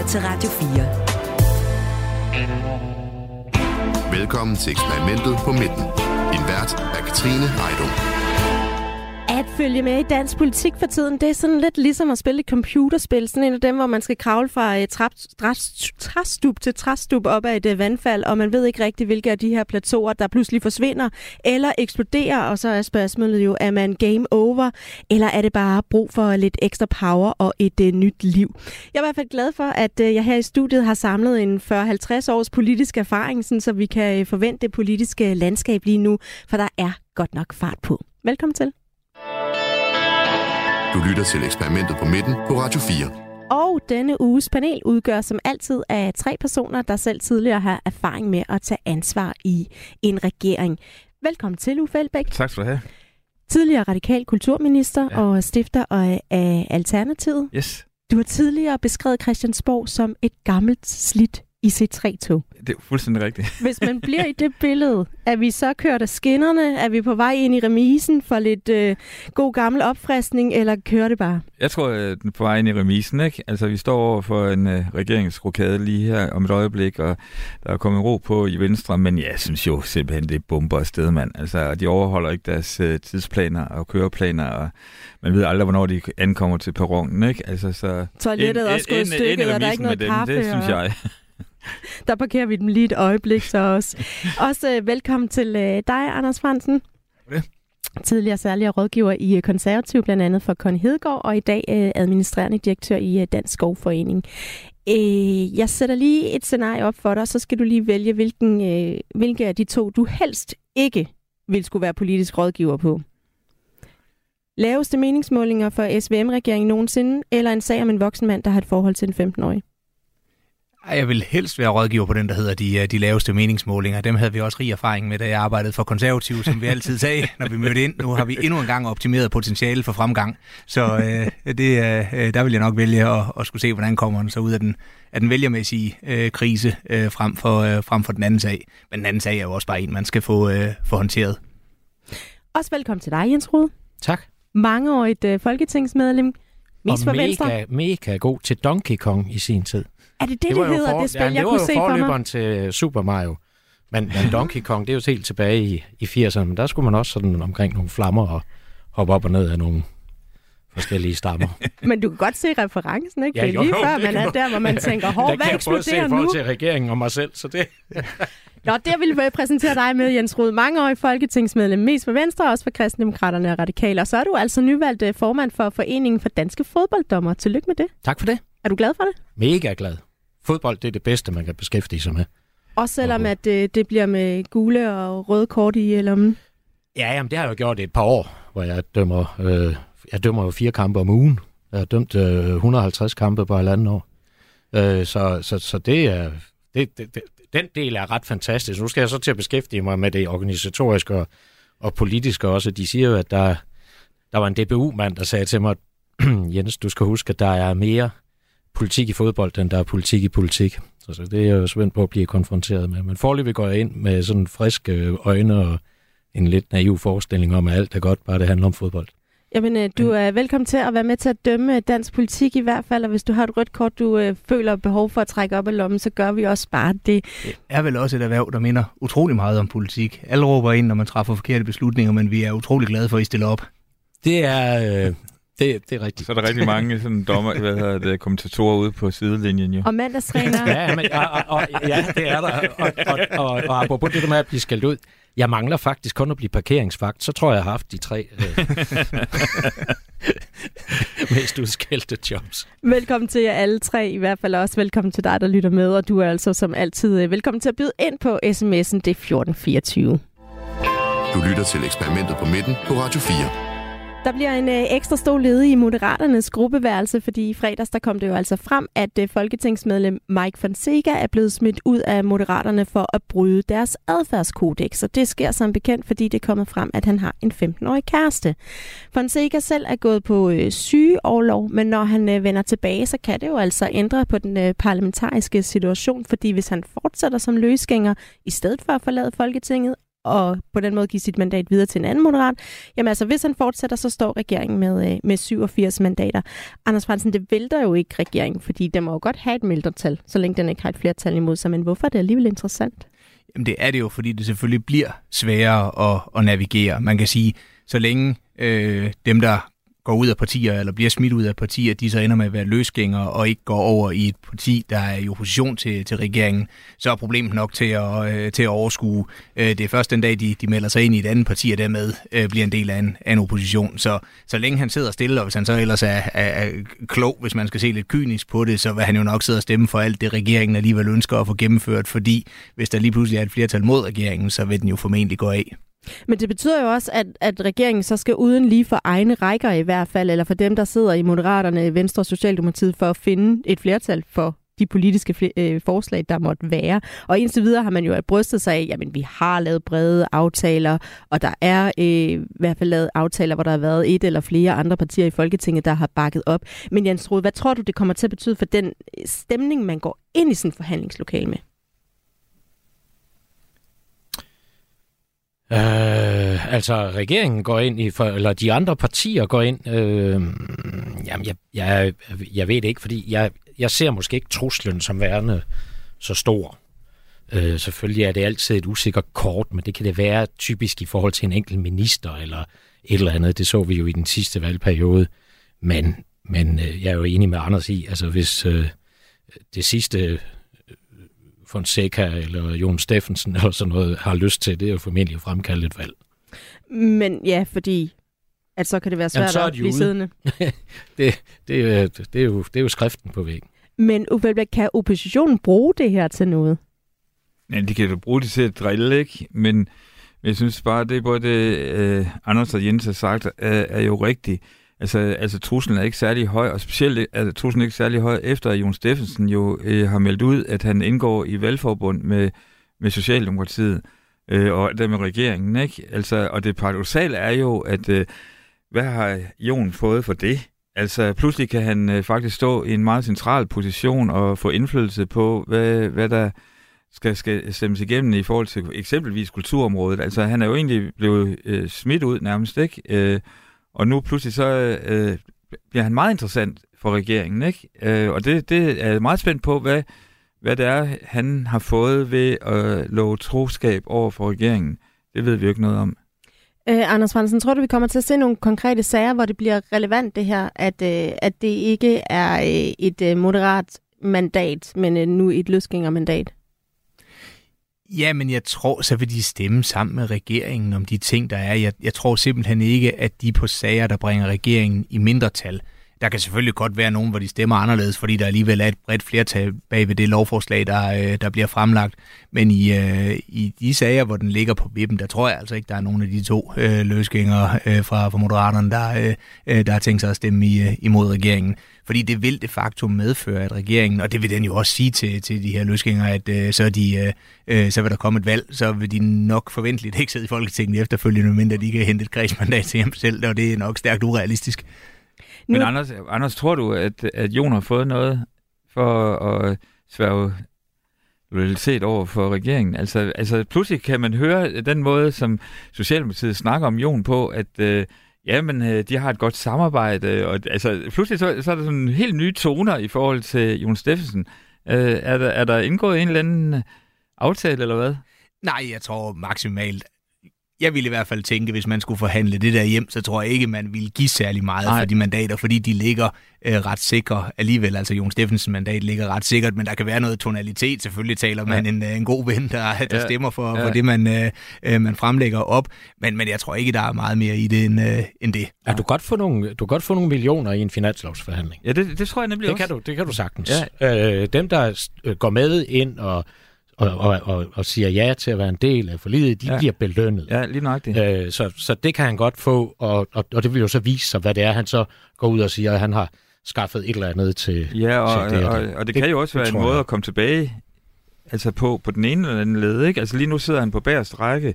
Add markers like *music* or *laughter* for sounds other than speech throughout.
lytter til Radio 4. Velkommen til eksperimentet på midten. Din vært er Katrine Heidung. At følge med i dansk politik for tiden, det er sådan lidt ligesom at spille et computerspil. Sådan en af dem, hvor man skal kravle fra et træstup til træstup op ad et øh, vandfald, og man ved ikke rigtig, hvilke af de her plateauer, der pludselig forsvinder eller eksploderer. Og så er spørgsmålet jo, er man game over, eller er det bare brug for lidt ekstra power og et uh, nyt liv? Jeg er i hvert fald glad for, at uh, jeg her i studiet har samlet en 40-50 års politisk erfaring, sådan, så vi kan forvente det politiske landskab lige nu, for der er godt nok fart på. Velkommen til. Du lytter til eksperimentet på midten på Radio 4. Og denne uges panel udgør som altid af tre personer, der selv tidligere har erfaring med at tage ansvar i en regering. Velkommen til, Uffe Elbæk. Tak skal du have. Tidligere radikal kulturminister ja. og stifter af Alternativet. Yes. Du har tidligere beskrevet Christiansborg som et gammelt, slidt i C3-tog. Det er fuldstændig rigtigt. *laughs* Hvis man bliver i det *laughs* billede, er vi så kørt af skinnerne? Er vi på vej ind i remisen for lidt øh, god gammel opfriskning, eller kører det bare? Jeg tror, at den er på vej ind i remisen. Ikke? Altså, vi står over for en øh, regeringsrokade lige her om et øjeblik, og der er kommet ro på i Venstre, men jeg synes jo simpelthen, det er bomber afsted, mand. Altså, de overholder ikke deres øh, tidsplaner og køreplaner, og man ved aldrig, hvornår de ankommer til perronen. Ikke? Altså, så Toilettet er også gået i stykket, og der er ikke noget kaffe. Det synes jeg. *laughs* Der parkerer vi dem lige et øjeblik så også. Også uh, velkommen til uh, dig, Anders Fransen. Okay. Tidligere særlig rådgiver i uh, Konservativ, blandt andet for Conny Hedegaard, og i dag uh, administrerende direktør i uh, Dansk Skovforening. Uh, jeg sætter lige et scenarie op for dig, så skal du lige vælge, hvilken, uh, hvilke af de to du helst ikke vil skulle være politisk rådgiver på. Laveste meningsmålinger for SVM-regeringen nogensinde, eller en sag om en voksen mand, der har et forhold til en 15-årig? Jeg vil helst være rådgiver på den, der hedder de, øh, de laveste meningsmålinger. Dem havde vi også rig erfaring med, da jeg arbejdede for konservative, som vi altid sagde, *laughs* når vi mødte ind. Nu har vi endnu en gang optimeret potentiale for fremgang. Så øh, det, øh, der vil jeg nok vælge at, at skulle se, hvordan kommer den så ud af den, af den vælgermæssige øh, krise øh, frem, for, øh, frem for den anden sag. Men den anden sag er jo også bare en, man skal få, øh, få håndteret. Også velkommen til dig, Jens Rode. Tak. Mangeårigt øh, folketingsmedlem. Mest og mega, mega god til Donkey Kong i sin tid. Er det det, det, det hedder, for, det spil, ja, jeg kunne se for mig? Det var jo til Super Mario. Men, men *laughs* Donkey Kong, det er jo helt tilbage i, i 80'erne, men der skulle man også sådan omkring nogle flammer og hoppe op og ned af nogle forskellige stammer. *laughs* men du kan godt se referencen, ikke? Ja, er lige jo, før, man er der, hvor man tænker, hår, hvad eksploderer nu? Der kan jeg til regeringen og mig selv, så det... *laughs* Nå, det vil vi præsentere dig med, Jens Rud. Mange år i folketingsmedlem, mest for Venstre, også for Kristendemokraterne og Radikale. Og så er du altså nyvalgt øh, formand for Foreningen for Danske Fodbolddommer. Tillykke med det. Tak for det. Er du glad for det? Mega glad fodbold, det er det bedste, man kan beskæftige sig med. Også selvom at det, øh, det bliver med gule og røde kort i lommen? Ja, jamen, det har jeg jo gjort i et par år, hvor jeg dømmer, øh, jeg dømmer jo fire kampe om ugen. Jeg har dømt øh, 150 kampe på halvanden år. Øh, så, så, så det er, det, det, det, den del er ret fantastisk. Nu skal jeg så til at beskæftige mig med det organisatoriske og, og politiske også. De siger jo, at der, der var en DBU-mand, der sagde til mig, *clears throat* Jens, du skal huske, at der er mere politik i fodbold, end der er politik i politik. Så, så det er jeg jo spændt på at blive konfronteret med. Men forløbig går jeg ind med sådan friske øjne og en lidt naiv forestilling om, at alt er godt, bare det handler om fodbold. Jamen, øh, du er velkommen til at være med til at dømme dansk politik i hvert fald, og hvis du har et rødt kort, du øh, føler behov for at trække op af lommen, så gør vi også bare det. Det er vel også et erhverv, der minder utrolig meget om politik. Alle råber ind, når man træffer forkerte beslutninger, men vi er utrolig glade for, at I stiller op. Det er, øh, det, det er rigtigt. Så er der rigtig mange sådan dommer, hvad hedder det, kommentatorer ude på sidelinjen jo. Og mandagstræner. *laughs* ja, men, og, og, og, ja, det er der. Og, og, og, og, og apropos det der med at blive skældt ud. Jeg mangler faktisk kun at blive parkeringsfakt. Så tror jeg, jeg har haft de tre øh, *laughs* mest udskældte jobs. Velkommen til jer alle tre, i hvert fald også velkommen til dig, der lytter med. Og du er altså som altid øh, velkommen til at byde ind på sms'en. Det er 1424. Du lytter til eksperimentet på midten på Radio 4. Der bliver en øh, ekstra stor ledig i Moderaternes gruppeværelse, fordi i fredags der kom det jo altså frem, at øh, folketingsmedlem Mike Fonseca er blevet smidt ud af Moderaterne for at bryde deres adfærdskodex. Og det sker som bekendt, fordi det er kommet frem, at han har en 15-årig kæreste. Fonseca selv er gået på øh, sygeoverlov, men når han øh, vender tilbage, så kan det jo altså ændre på den øh, parlamentariske situation, fordi hvis han fortsætter som løsgænger, i stedet for at forlade Folketinget, og på den måde give sit mandat videre til en anden moderat. Jamen altså, hvis han fortsætter, så står regeringen med, øh, med 87 mandater. Anders Fransen, det vælter jo ikke regeringen, fordi den må jo godt have et mindretal, så længe den ikke har et flertal imod sig. Men hvorfor er det alligevel interessant? Jamen det er det jo, fordi det selvfølgelig bliver sværere at, at navigere. Man kan sige, så længe øh, dem, der går ud af partier, eller bliver smidt ud af partier, de så ender med at være løsgængere, og ikke går over i et parti, der er i opposition til, til regeringen, så er problemet nok til at, øh, til at overskue. Øh, det er først den dag, de, de melder sig ind i et andet parti, og dermed øh, bliver en del af en, af en opposition. Så, så længe han sidder stille, og hvis han så ellers er, er, er klog, hvis man skal se lidt kynisk på det, så vil han jo nok sidde og stemme for alt det, regeringen alligevel ønsker at få gennemført, fordi hvis der lige pludselig er et flertal mod regeringen, så vil den jo formentlig gå af. Men det betyder jo også, at, at regeringen så skal uden lige for egne rækker i hvert fald, eller for dem, der sidder i Moderaterne, Venstre og Socialdemokratiet, for at finde et flertal for de politiske øh, forslag, der måtte være. Og indtil videre har man jo brystet sig af, jamen vi har lavet brede aftaler, og der er øh, i hvert fald lavet aftaler, hvor der har været et eller flere andre partier i Folketinget, der har bakket op. Men Jens Rode, hvad tror du, det kommer til at betyde for den øh, stemning, man går ind i sådan en forhandlingslokale med? Øh, altså, regeringen går ind i, for, eller de andre partier går ind, øh, jamen, jeg, jeg, jeg ved det ikke, fordi jeg, jeg ser måske ikke truslen som værende så stor. Øh, selvfølgelig er det altid et usikkert kort, men det kan det være typisk i forhold til en enkelt minister eller et eller andet. Det så vi jo i den sidste valgperiode. Men, men øh, jeg er jo enig med Anders i, altså hvis øh, det sidste Fonseca eller Jon Steffensen eller sådan noget har lyst til, det er jo formentlig at fremkalde et valg. Men ja, fordi at så kan det være svært Jamen, at blive siddende. *laughs* det, det, er, det, er jo, det er jo skriften på væggen. Men kan oppositionen bruge det her til noget? Ja, de kan jo bruge det til at drille, ikke? Men jeg synes bare, det er både det, øh, Anders og Jens har sagt, er, er jo rigtigt. Altså, altså truslen er ikke særlig høj, og specielt altså, er truslen ikke særlig høj, efter at Jon Steffensen jo øh, har meldt ud, at han indgår i valgforbund med, med Socialdemokratiet øh, og der med regeringen. Ikke? Altså, og det paradoxale er jo, at øh, hvad har Jon fået for det? Altså, pludselig kan han øh, faktisk stå i en meget central position og få indflydelse på, hvad, hvad der skal, skal stemmes igennem i forhold til eksempelvis kulturområdet. Altså, han er jo egentlig blevet øh, smidt ud nærmest, ikke? Øh, og nu pludselig så øh, øh, bliver han meget interessant for regeringen, ikke? Øh, og det, det er jeg meget spændt på, hvad, hvad det er, han har fået ved at love troskab over for regeringen. Det ved vi jo ikke noget om. Øh, Anders Fransen, tror du, vi kommer til at se nogle konkrete sager, hvor det bliver relevant det her, at, øh, at det ikke er øh, et øh, moderat mandat, men øh, nu et løsgængermandat? Ja, men jeg tror, så vil de stemme sammen med regeringen om de ting, der er. Jeg, jeg tror simpelthen ikke, at de på sager, der bringer regeringen i mindretal, der kan selvfølgelig godt være nogen, hvor de stemmer anderledes, fordi der alligevel er et bredt flertal bag ved det lovforslag, der, øh, der bliver fremlagt. Men i, øh, i de sager, hvor den ligger på vippen, der tror jeg altså ikke, der er nogen af de to øh, løsgængere øh, fra, fra Moderaterne, der, øh, øh der har tænkt sig at stemme i, øh, imod regeringen. Fordi det vil de facto medføre, at regeringen, og det vil den jo også sige til, til de her løsgængere, at øh, så, de, øh, øh, så vil der komme et valg, så vil de nok forventeligt ikke sidde i Folketinget efterfølgende, mindre de kan hente et kredsmandat til hjem selv, og det er nok stærkt urealistisk. Nu... Men Anders, Anders, tror du, at, at Jon har fået noget for at sværge loyalitet over for regeringen? Altså, altså pludselig kan man høre den måde, som Socialdemokratiet snakker om Jon på, at øh, jamen, øh, de har et godt samarbejde, og altså pludselig så, så er der sådan helt nye toner i forhold til Jon Steffensen. Øh, er, der, er der indgået en eller anden øh, aftale, eller hvad? Nej, jeg tror maksimalt, jeg ville i hvert fald tænke, hvis man skulle forhandle det der hjem, så tror jeg ikke, man ville give særlig meget Nej. for de mandater, fordi de ligger øh, ret sikre alligevel. Altså Jon Steffensens mandat ligger ret sikkert, men der kan være noget tonalitet. Selvfølgelig taler man ja. en, øh, en god ven, der, der ja. stemmer for, ja. for det, man, øh, øh, man fremlægger op. Men, men jeg tror ikke, der er meget mere i det end, øh, end det. Ja, du kan godt få nogle, du kan godt få nogle millioner i en finanslovsforhandling. Ja, det, det tror jeg nemlig det også. Kan du, det kan du sagtens. Ja. Øh, dem, der går med ind og og, og, og, og siger ja til at være en del af forlidet, de ja. bliver belønnet. Ja, lige det. Øh, så, så det kan han godt få, og, og, og det vil jo så vise sig, hvad det er, han så går ud og siger, at han har skaffet et eller andet til Ja, og, til det, og, og, og det, det kan jo også være en måde jeg. at komme tilbage altså på, på den ene eller anden led. Ikke? Altså lige nu sidder han på bagerst række,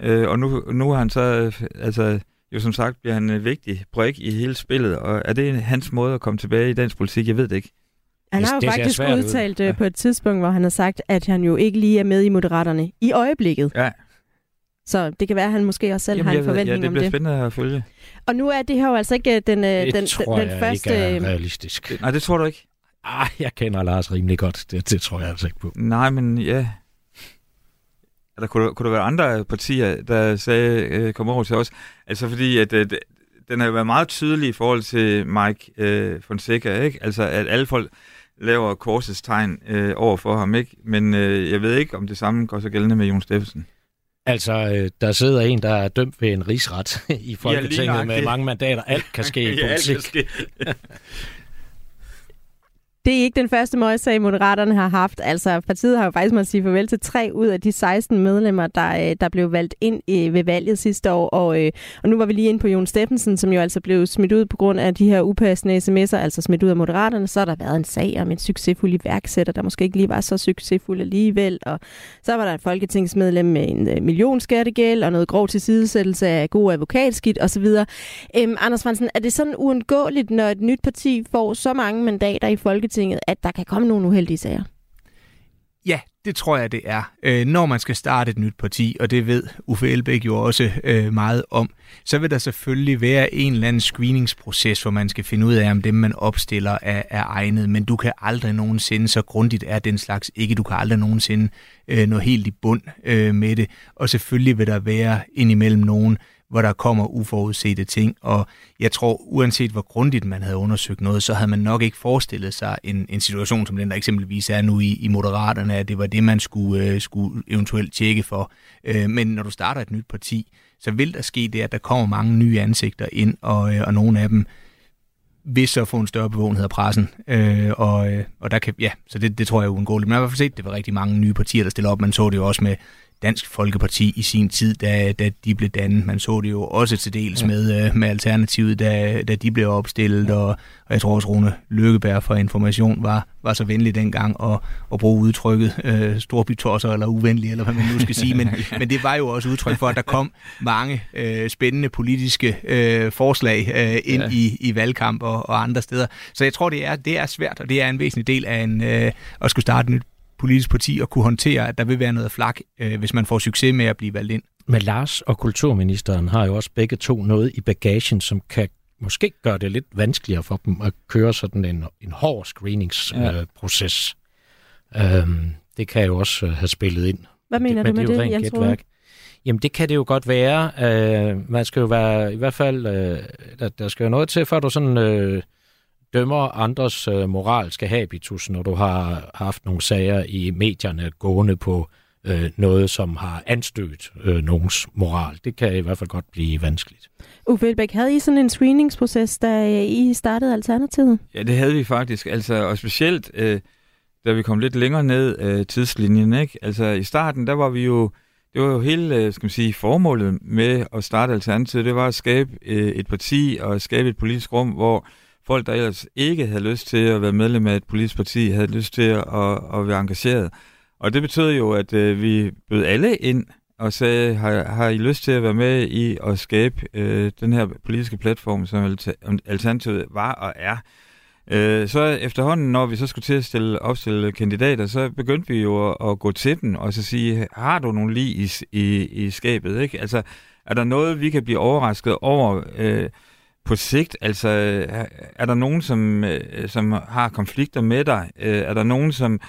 øh, og nu, nu har han så, altså jo som sagt, bliver han en vigtig brik i hele spillet, og er det hans måde at komme tilbage i dansk politik? Jeg ved det ikke. Han har jo det faktisk udtalt øh, ja. på et tidspunkt, hvor han har sagt, at han jo ikke lige er med i Moderaterne i øjeblikket. Ja. Så det kan være, at han måske også selv Jamen, har en ved- forventning ja, det om bliver det. spændende at følge. Og nu er det her jo altså ikke den, øh, Det den, tror den jeg første... ikke er realistisk. Nej, det tror du ikke? Ah, jeg kender Lars rimelig godt. Det, det tror jeg altså ikke på. Nej, men ja. Eller kunne, der- kunne der være andre partier, der sagde, øh, kom over til os? Altså fordi, at øh, den har jo været meget tydelig i forhold til Mike øh, Fonseca, ikke? Altså, at alle folk laver korsets tegn øh, over for ham, ikke? Men øh, jeg ved ikke, om det samme går så gældende med Jon Steffensen. Altså, øh, der sidder en, der er dømt ved en rigsret *laughs* i Folketinget med nøjagtigt. mange mandater. Alt kan ske i *laughs* politik. *laughs* Det er ikke den første møgssag, Moderaterne har haft. Altså, partiet har jo faktisk måttet sige farvel til tre ud af de 16 medlemmer, der, øh, der blev valgt ind øh, ved valget sidste år. Og, øh, og nu var vi lige inde på Jon Steffensen, som jo altså blev smidt ud på grund af de her upassende sms'er, altså smidt ud af Moderaterne. Så har der været en sag om en succesfuld iværksætter, der måske ikke lige var så succesfuld alligevel. Og så var der et folketingsmedlem med en million skattegæld og noget grov tilsidesættelse af god advokatskidt osv. Øhm, Anders Fransen, er det sådan uundgåeligt, når et nyt parti får så mange mandater i Folketinget, at der kan komme nogle uheldige sager? Ja, det tror jeg, det er. Øh, når man skal starte et nyt parti, og det ved Uffe Elbæk jo også øh, meget om, så vil der selvfølgelig være en eller anden screeningsproces, hvor man skal finde ud af, om dem, man opstiller, er, er egnet. Men du kan aldrig nogensinde, så grundigt er den slags ikke, du kan aldrig nogensinde øh, nå helt i bund øh, med det. Og selvfølgelig vil der være indimellem nogen, hvor der kommer uforudsete ting, og jeg tror, uanset hvor grundigt man havde undersøgt noget, så havde man nok ikke forestillet sig en, en situation som den, der eksempelvis er nu i, i Moderaterne, at det var det, man skulle, øh, skulle eventuelt tjekke for. Øh, men når du starter et nyt parti, så vil der ske det, at der kommer mange nye ansigter ind, og, øh, og nogle af dem vil så få en større bevågenhed af pressen. Øh, og, øh, og der kan, ja, så det, det tror jeg er uundgåeligt. Men jeg har i hvert fald set, det var rigtig mange nye partier, der stiller op. Man så det jo også med Dansk Folkeparti i sin tid, da, da de blev dannet. Man så det jo også til dels ja. med, øh, med Alternativet, da, da de blev opstillet, og, og jeg tror også, Rune Lykkeberg for Information var, var så venlig dengang at, at bruge udtrykket øh, storbytosser eller uvenlig, eller hvad man nu skal sige. Men, *laughs* men det var jo også udtryk for, at der kom mange øh, spændende politiske øh, forslag øh, ind ja. i, i valgkamp og, og andre steder. Så jeg tror, det er, det er svært, og det er en væsentlig del af en, øh, at skulle starte et nyt politisk parti og kunne håndtere, at der vil være noget flak, øh, hvis man får succes med at blive valgt ind. Men Lars og kulturministeren har jo også begge to noget i bagagen, som kan måske gøre det lidt vanskeligere for dem at køre sådan en, en hård screeningsproces. Ja. Øhm, det kan jo også øh, have spillet ind. Hvad mener det, du med det, jo det, rent Jens gætværk. Jamen det kan det jo godt være. Øh, man skal jo være, i hvert fald, øh, der, der skal jo noget til, før du sådan øh, dømmer andres øh, moralske habitus, når du har haft nogle sager i medierne gående på øh, noget, som har anstødt øh, nogens moral. Det kan i hvert fald godt blive vanskeligt. Uffe Elbæk, havde I sådan en screeningsproces, da I startede Alternativet? Ja, det havde vi faktisk. Altså, og specielt, øh, da vi kom lidt længere ned øh, tidslinjen, ikke? Altså, i starten, der var vi jo, det var jo hele, øh, skal man sige, formålet med at starte Alternativet, det var at skabe øh, et parti og skabe et politisk rum, hvor folk, der ellers ikke havde lyst til at være medlem af et politisk parti, havde lyst til at, at, at være engageret. Og det betød jo, at øh, vi bød alle ind og sagde, har, har I lyst til at være med i at skabe øh, den her politiske platform, som Alternativet var og er? Øh, så efterhånden, når vi så skulle til at stille, opstille kandidater, så begyndte vi jo at, at gå til dem og så sige, har du nogle lige i, i, i skabet? Ikke? Altså, er der noget, vi kan blive overrasket over øh, på sigt? Altså, er, er der nogen, som, øh, som har konflikter med dig? Øh, er der nogen, som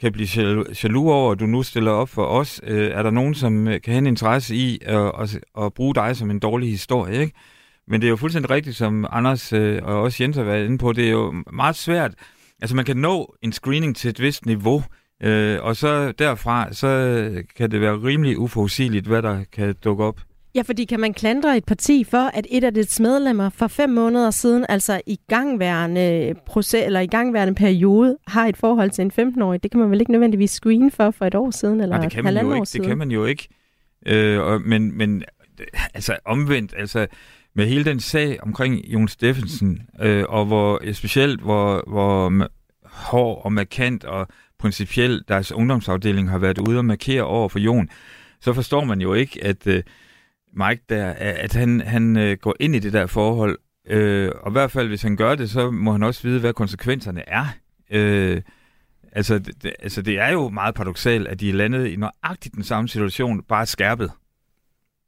kan blive jaloux- over, at du nu stiller op for os? Øh, er der nogen, som kan have en interesse i at, at, at bruge dig som en dårlig historie? Ikke? Men det er jo fuldstændig rigtigt, som Anders og også Jens har været inde på. Det er jo meget svært. Altså man kan nå en screening til et vist niveau, øh, og så derfra, så kan det være rimelig uforudsigeligt, hvad der kan dukke op. Ja, fordi kan man klandre et parti for, at et af dets medlemmer for fem måneder siden, altså i gangværende proces, eller i gangværende periode, har et forhold til en 15-årig? Det kan man vel ikke nødvendigvis screene for for et år siden, eller Nej, det kan man halvandet jo år ikke. siden? Det kan man jo ikke. Øh, og, men, men altså omvendt, altså med hele den sag omkring Jon Steffensen, øh, og hvor specielt hvor, hvor hård og markant og principielt deres ungdomsafdeling har været ude og markere over for Jon, så forstår man jo ikke, at øh, Mike der, at han, han øh, går ind i det der forhold, øh, og i hvert fald hvis han gør det, så må han også vide, hvad konsekvenserne er. Øh, altså, det, altså det er jo meget paradoxalt, at de er landet i nøjagtigt den samme situation, bare skærpet.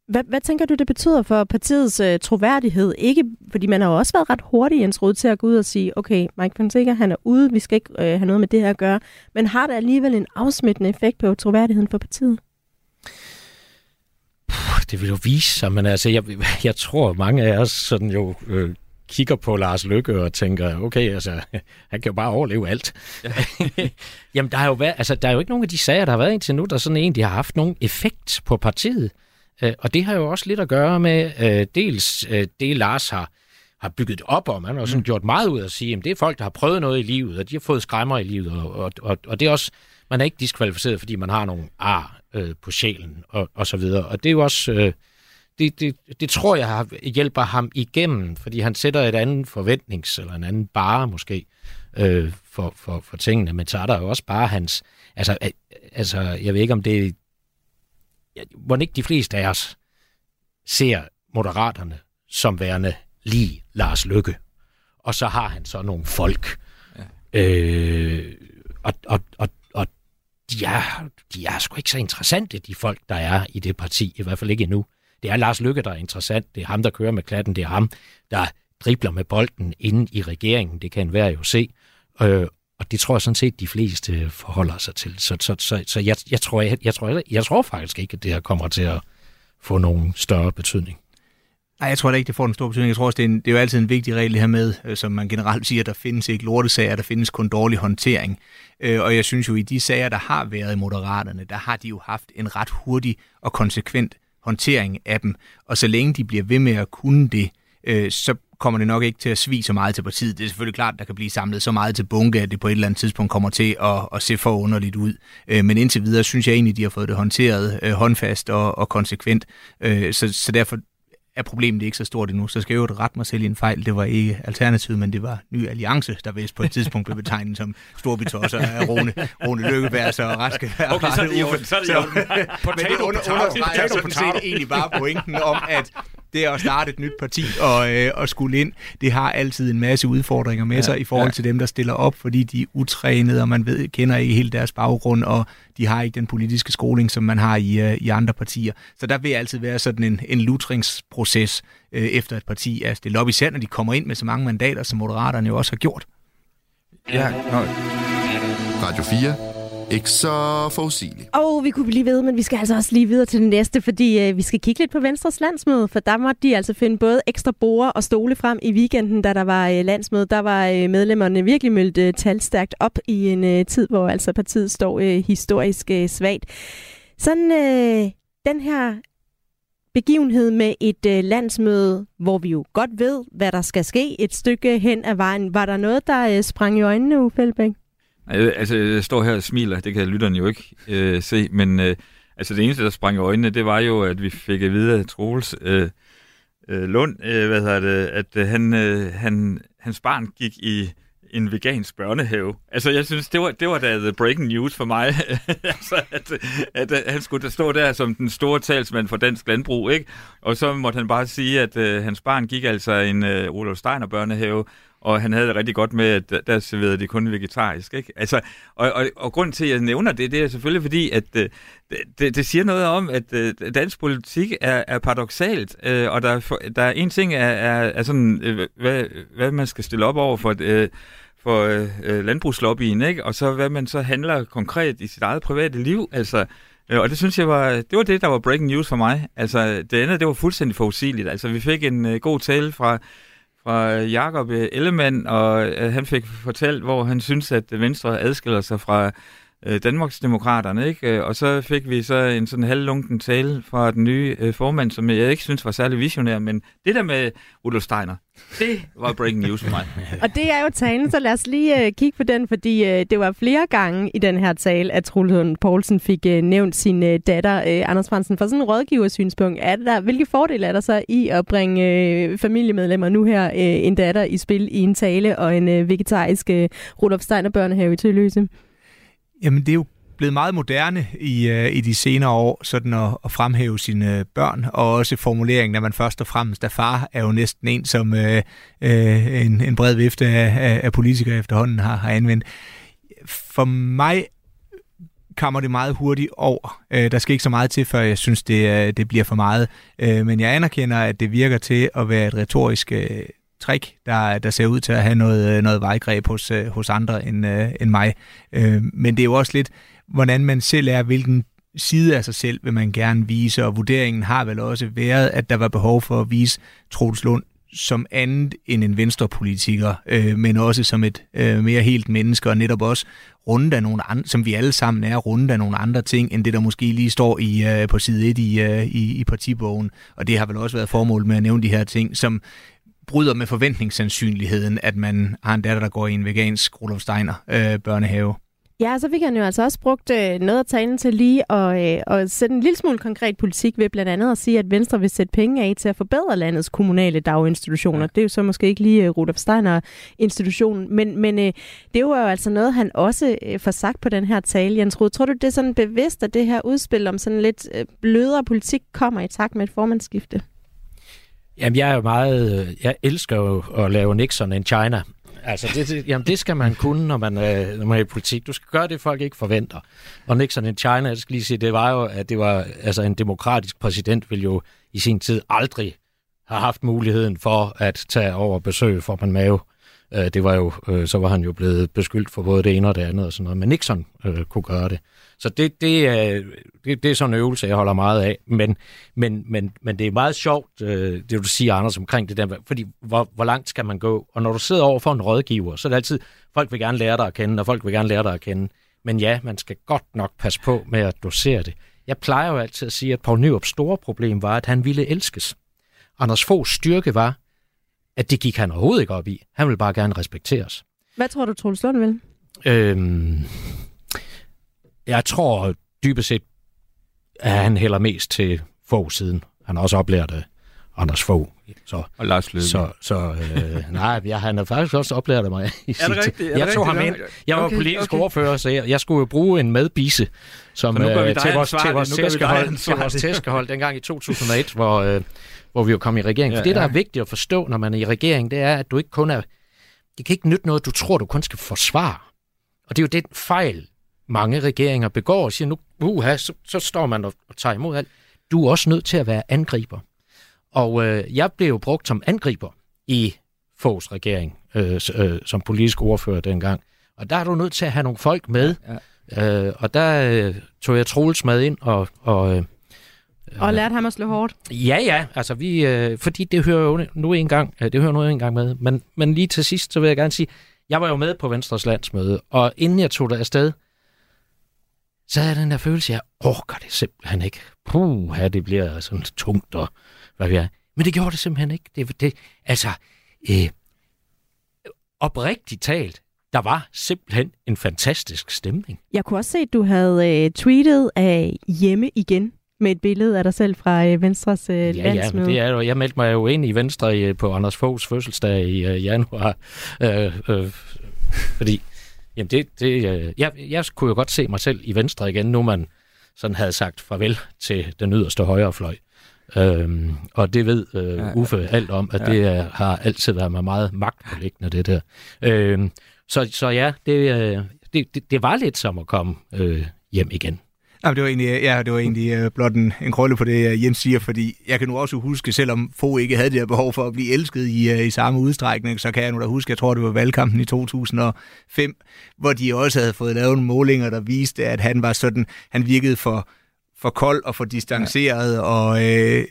Hvad, hvad tænker du, det betyder for partiets øh, troværdighed? Ikke, fordi man har jo også været ret hurtig, Jens Rode, til at gå ud og sige, okay, Mike Fonseca, han er ude, vi skal ikke øh, have noget med det her at gøre. Men har det alligevel en afsmittende effekt på troværdigheden for partiet? Det vil jo vise sig, men altså, jeg, jeg tror, mange af os sådan jo øh, kigger på Lars Lykke og tænker, okay, altså, *laughs* han kan jo bare overleve alt. Ja. *laughs* Jamen, der, har jo været, altså, der er jo ikke nogen af de sager, der har været indtil nu, der sådan egentlig har haft nogen effekt på partiet. Øh, og det har jo også lidt at gøre med, øh, dels øh, det Lars har, har bygget op om. Han har sådan mm. gjort meget ud af at sige, at det er folk, der har prøvet noget i livet, og de har fået skræmmer i livet, og, og, og, og det er også, man er ikke diskvalificeret, fordi man har nogle ar øh, på sjælen, og, og så videre. Og det er jo også, øh, det, det, det tror jeg har, hjælper ham igennem, fordi han sætter et andet forventnings, eller en anden bare måske, øh, for, for, for tingene, men så er der jo også bare hans, altså, altså jeg ved ikke om det hvor ikke de fleste af os ser moderaterne som værende lige Lars Lykke. Og så har han så nogle folk. Ja. Øh, og, og, og de, er, de er sgu ikke så interessante, de folk, der er i det parti. I hvert fald ikke endnu. Det er Lars Lykke, der er interessant. Det er ham, der kører med klatten. Det er ham, der dribler med bolden inde i regeringen. Det kan enhver jo se. Øh, og det tror jeg sådan set, de fleste forholder sig til. Så, så, så, så jeg, jeg, tror, jeg, jeg, tror, jeg, jeg tror faktisk ikke, at det her kommer til at få nogen større betydning. Nej, jeg tror da ikke, det får en stor betydning. Jeg tror også, det er, en, det er jo altid en vigtig regel her med, øh, som man generelt siger, der findes ikke lortesager, der findes kun dårlig håndtering. Øh, og jeg synes jo, i de sager, der har været i Moderaterne, der har de jo haft en ret hurtig og konsekvent håndtering af dem. Og så længe de bliver ved med at kunne det, øh, så kommer det nok ikke til at svige så meget til partiet. Det er selvfølgelig klart, at der kan blive samlet så meget til bunke, at det på et eller andet tidspunkt kommer til at, at se for underligt ud. Men indtil videre synes jeg egentlig, at de har fået det håndteret håndfast og, og konsekvent. Så, så derfor er problemet ikke så stort endnu. Så skal jeg jo rette mig selv i en fejl. Det var ikke Alternativet, men det var Ny Alliance, der vist på et tidspunkt blev betegnet som storbitosser af Rune, Rune Lykkeberg, så raske. Okay, så er det jo, *laughs* så er det jo. Potato, potato, potato, egentlig bare pointen om, at det at starte et nyt parti og, øh, og skulle ind, det har altid en masse udfordringer med ja, sig i forhold ja. til dem, der stiller op, fordi de er utrænede, og man ved, kender ikke helt deres baggrund, og de har ikke den politiske skoling, som man har i, øh, i andre partier. Så der vil altid være sådan en, en lutringsproces øh, efter et parti er stillet op, især når de kommer ind med så mange mandater, som Moderaterne jo også har gjort. Ja, Radio 4 ikke så forudsigelig. Og vi kunne blive ved, men vi skal altså også lige videre til den næste, fordi øh, vi skal kigge lidt på Venstres landsmøde, for der måtte de altså finde både ekstra borer og stole frem i weekenden, da der var øh, landsmøde. Der var øh, medlemmerne virkelig møldt øh, talstærkt op i en øh, tid, hvor altså partiet står øh, historisk øh, svagt. Sådan øh, den her begivenhed med et øh, landsmøde, hvor vi jo godt ved, hvad der skal ske et stykke hen ad vejen. Var der noget, der øh, sprang i øjnene, Uffe Elbæk? Altså, jeg står her og smiler, det kan lytterne jo ikke øh, se, men øh, altså det eneste, der sprang i øjnene, det var jo, at vi fik at vide af Troels øh, øh, Lund, øh, hvad hedder det, at øh, han, øh, han, hans barn gik i en vegansk børnehave. Altså, jeg synes, det var, det var da the breaking news for mig. *laughs* altså, at, at, at, han skulle stå der som den store talsmand for dansk landbrug, ikke? Og så måtte han bare sige, at øh, hans barn gik altså i en øh, Rudolf Steiner børnehave, og han havde det rigtig godt med, at der serverede de kun vegetarisk. Ikke? Altså, og, og, og grunden til, at jeg nævner det, det er selvfølgelig fordi, at øh, det, det siger noget om, at øh, dansk politik er, er paradoxalt, øh, og der, der er en ting, er, er, er sådan, øh, hvad, hvad man skal stille op over for... Øh, for øh, øh, landbrugslobbyen, ikke? og så hvad man så handler konkret i sit eget private liv. Altså, øh, og det synes jeg var, det var det, der var breaking news for mig. Altså, det andet, det var fuldstændig forudsigeligt. Altså, vi fik en øh, god tale fra fra øh, Jakob øh, Ellemann, og øh, han fik fortalt, hvor han synes, at Venstre adskiller sig fra øh, Danmarksdemokraterne, ikke? Øh, og så fik vi så en sådan halvlunken tale fra den nye øh, formand, som jeg ikke synes var særlig visionær, men det der med Rudolf Steiner, det var breaking news for mig. *laughs* og det er jo talen, så lad os lige øh, kigge på den, fordi øh, det var flere gange i den her tale, at Trulund Poulsen fik øh, nævnt sin øh, datter, øh, Anders Fransen, for sådan en rådgiversynspunkt. Er der, hvilke fordele er der så i at bringe øh, familiemedlemmer nu her, øh, en datter i spil i en tale, og en øh, vegetarisk øh, Rudolf Steiner børnehave i Tølløse? Jamen, det er jo blevet meget moderne i, uh, i de senere år, sådan at, at fremhæve sine øh, børn, og også formuleringen, at man først og fremmest er far, er jo næsten en, som uh, uh, en, en bred vifte af, af, af politikere efterhånden har, har anvendt. For mig kommer det meget hurtigt over. Øh, der skal ikke så meget til, før jeg synes, det, det bliver for meget. Øh, men jeg anerkender, at det virker til at være et retorisk øh, trick, der, der ser ud til at have noget, øh, noget vejgreb hos, øh, hos andre end, øh, end mig. Øh, men det er jo også lidt, hvordan man selv er, hvilken side af sig selv vil man gerne vise, og vurderingen har vel også været, at der var behov for at vise Troels Lund som andet end en venstrepolitiker, øh, men også som et øh, mere helt menneske, og netop også runde af nogle andre, som vi alle sammen er, runde af nogle andre ting, end det, der måske lige står i øh, på side 1 i, øh, i, i partibogen. Og det har vel også været formålet med at nævne de her ting, som bryder med forventningssandsynligheden, at man har en datter, der går i en vegansk Rudolf Steiner øh, børnehave. Ja, så fik han jo altså også brugt øh, noget af talen til lige at, øh, at sætte en lille smule konkret politik ved blandt andet at sige, at Venstre vil sætte penge af til at forbedre landets kommunale daginstitutioner. Ja. Det er jo så måske ikke lige øh, Rudolf Steiner-institutionen, men, men øh, det var jo altså noget, han også øh, får sagt på den her tale. Jens Rud, tror du, det er sådan bevidst, at det her udspil om sådan lidt øh, blødere politik kommer i takt med et formandsskifte? Jamen, jeg er jo meget... Øh, jeg elsker jo at lave Nixon in China. Altså, det, det, jamen, det skal man kunne, når man, øh, når man er i politik. Du skal gøre det, folk ikke forventer. Og Nixon in China, jeg skal lige sige, det var jo, at det var, altså en demokratisk præsident ville jo i sin tid aldrig have haft muligheden for at tage over besøg for man Mao. Øh, det var jo, øh, så var han jo blevet beskyldt for både det ene og det andet og sådan noget, men Nixon øh, kunne gøre det. Så det, det, er, det, det er sådan en øvelse, jeg holder meget af. Men, men, men, men det er meget sjovt, øh, det du siger, Anders, omkring det der, fordi hvor, hvor langt skal man gå? Og når du sidder over for en rådgiver, så er det altid, folk vil gerne lære dig at kende, og folk vil gerne lære dig at kende. Men ja, man skal godt nok passe på med at dosere det. Jeg plejer jo altid at sige, at Poul Nyrups store problem var, at han ville elskes. Anders Foghs styrke var, at det gik han overhovedet ikke op i. Han ville bare gerne respekteres. Hvad tror du, Troels Lund vil? Øhm, jeg tror dybest set, at han hælder mest til Fogh-siden. Han har også oplært af Anders Fogh. Så, og Lars Løkke. Så, så øh, nej, jeg, han har faktisk også oplært mig. I er det rigtigt? Er jeg tog ham ind. Jeg var okay, politisk okay. ordfører, så jeg, jeg skulle jo bruge en medbise som, øh, til vores, til vores tæskehold, til vores tæskehold dengang i 2001, hvor, øh, hvor vi jo kom i regering. Ja, For det, der ja. er vigtigt at forstå, når man er i regering, det er, at du ikke kun er... Det kan ikke nytte noget, du tror, du kun skal forsvare. Og det er jo den fejl, mange regeringer begår og siger, nu uha, så, så står man og, og tager imod alt. Du er også nødt til at være angriber. Og øh, jeg blev jo brugt som angriber i Foghs regering, øh, øh, som politisk ordfører dengang. Og der er du nødt til at have nogle folk med. Ja, ja. Øh, og der øh, tog jeg Troels med ind og... og øh, og lærte ham at slå hårdt? Ja, ja, altså vi, øh, fordi det hører jo nu engang, øh, det hører nu engang med. Men, men lige til sidst, så vil jeg gerne sige, jeg var jo med på Venstres landsmøde, og inden jeg tog det afsted, så jeg den der følelse, jeg orker det simpelthen ikke. Puh, det bliver sådan tungt og hvad vi er. Men det gjorde det simpelthen ikke. Det, det, altså, øh, oprigtigt talt, der var simpelthen en fantastisk stemning. Jeg kunne også se, at du havde øh, tweetet af hjemme igen med et billede af dig selv fra øh, Venstres øh, ja, landsmøde. Ja, men det er jo, jeg meldte mig jo ind i Venstre øh, på Anders Foghs fødselsdag i øh, januar, øh, øh, fordi Jamen det, det, øh, jeg, jeg kunne jo godt se mig selv i Venstre igen, nu man sådan havde sagt farvel til den yderste højre fløj. Øhm, og det ved øh, ja, Uffe ja, alt om, at ja. det er, har altid været mig meget magtpålæggende, det der. Øhm, så, så ja, det, øh, det, det, det var lidt som at komme øh, hjem igen. Jamen, det var egentlig, ja, det var egentlig uh, blot en, en krølle på det, uh, Jens siger, fordi jeg kan nu også huske, selvom få ikke havde det her behov for at blive elsket i, uh, i samme udstrækning, så kan jeg nu da huske, jeg tror, det var valgkampen i 2005, hvor de også havde fået lavet nogle målinger, der viste, at han var sådan, han virkede for for kold og for distanceret, ja. og øh,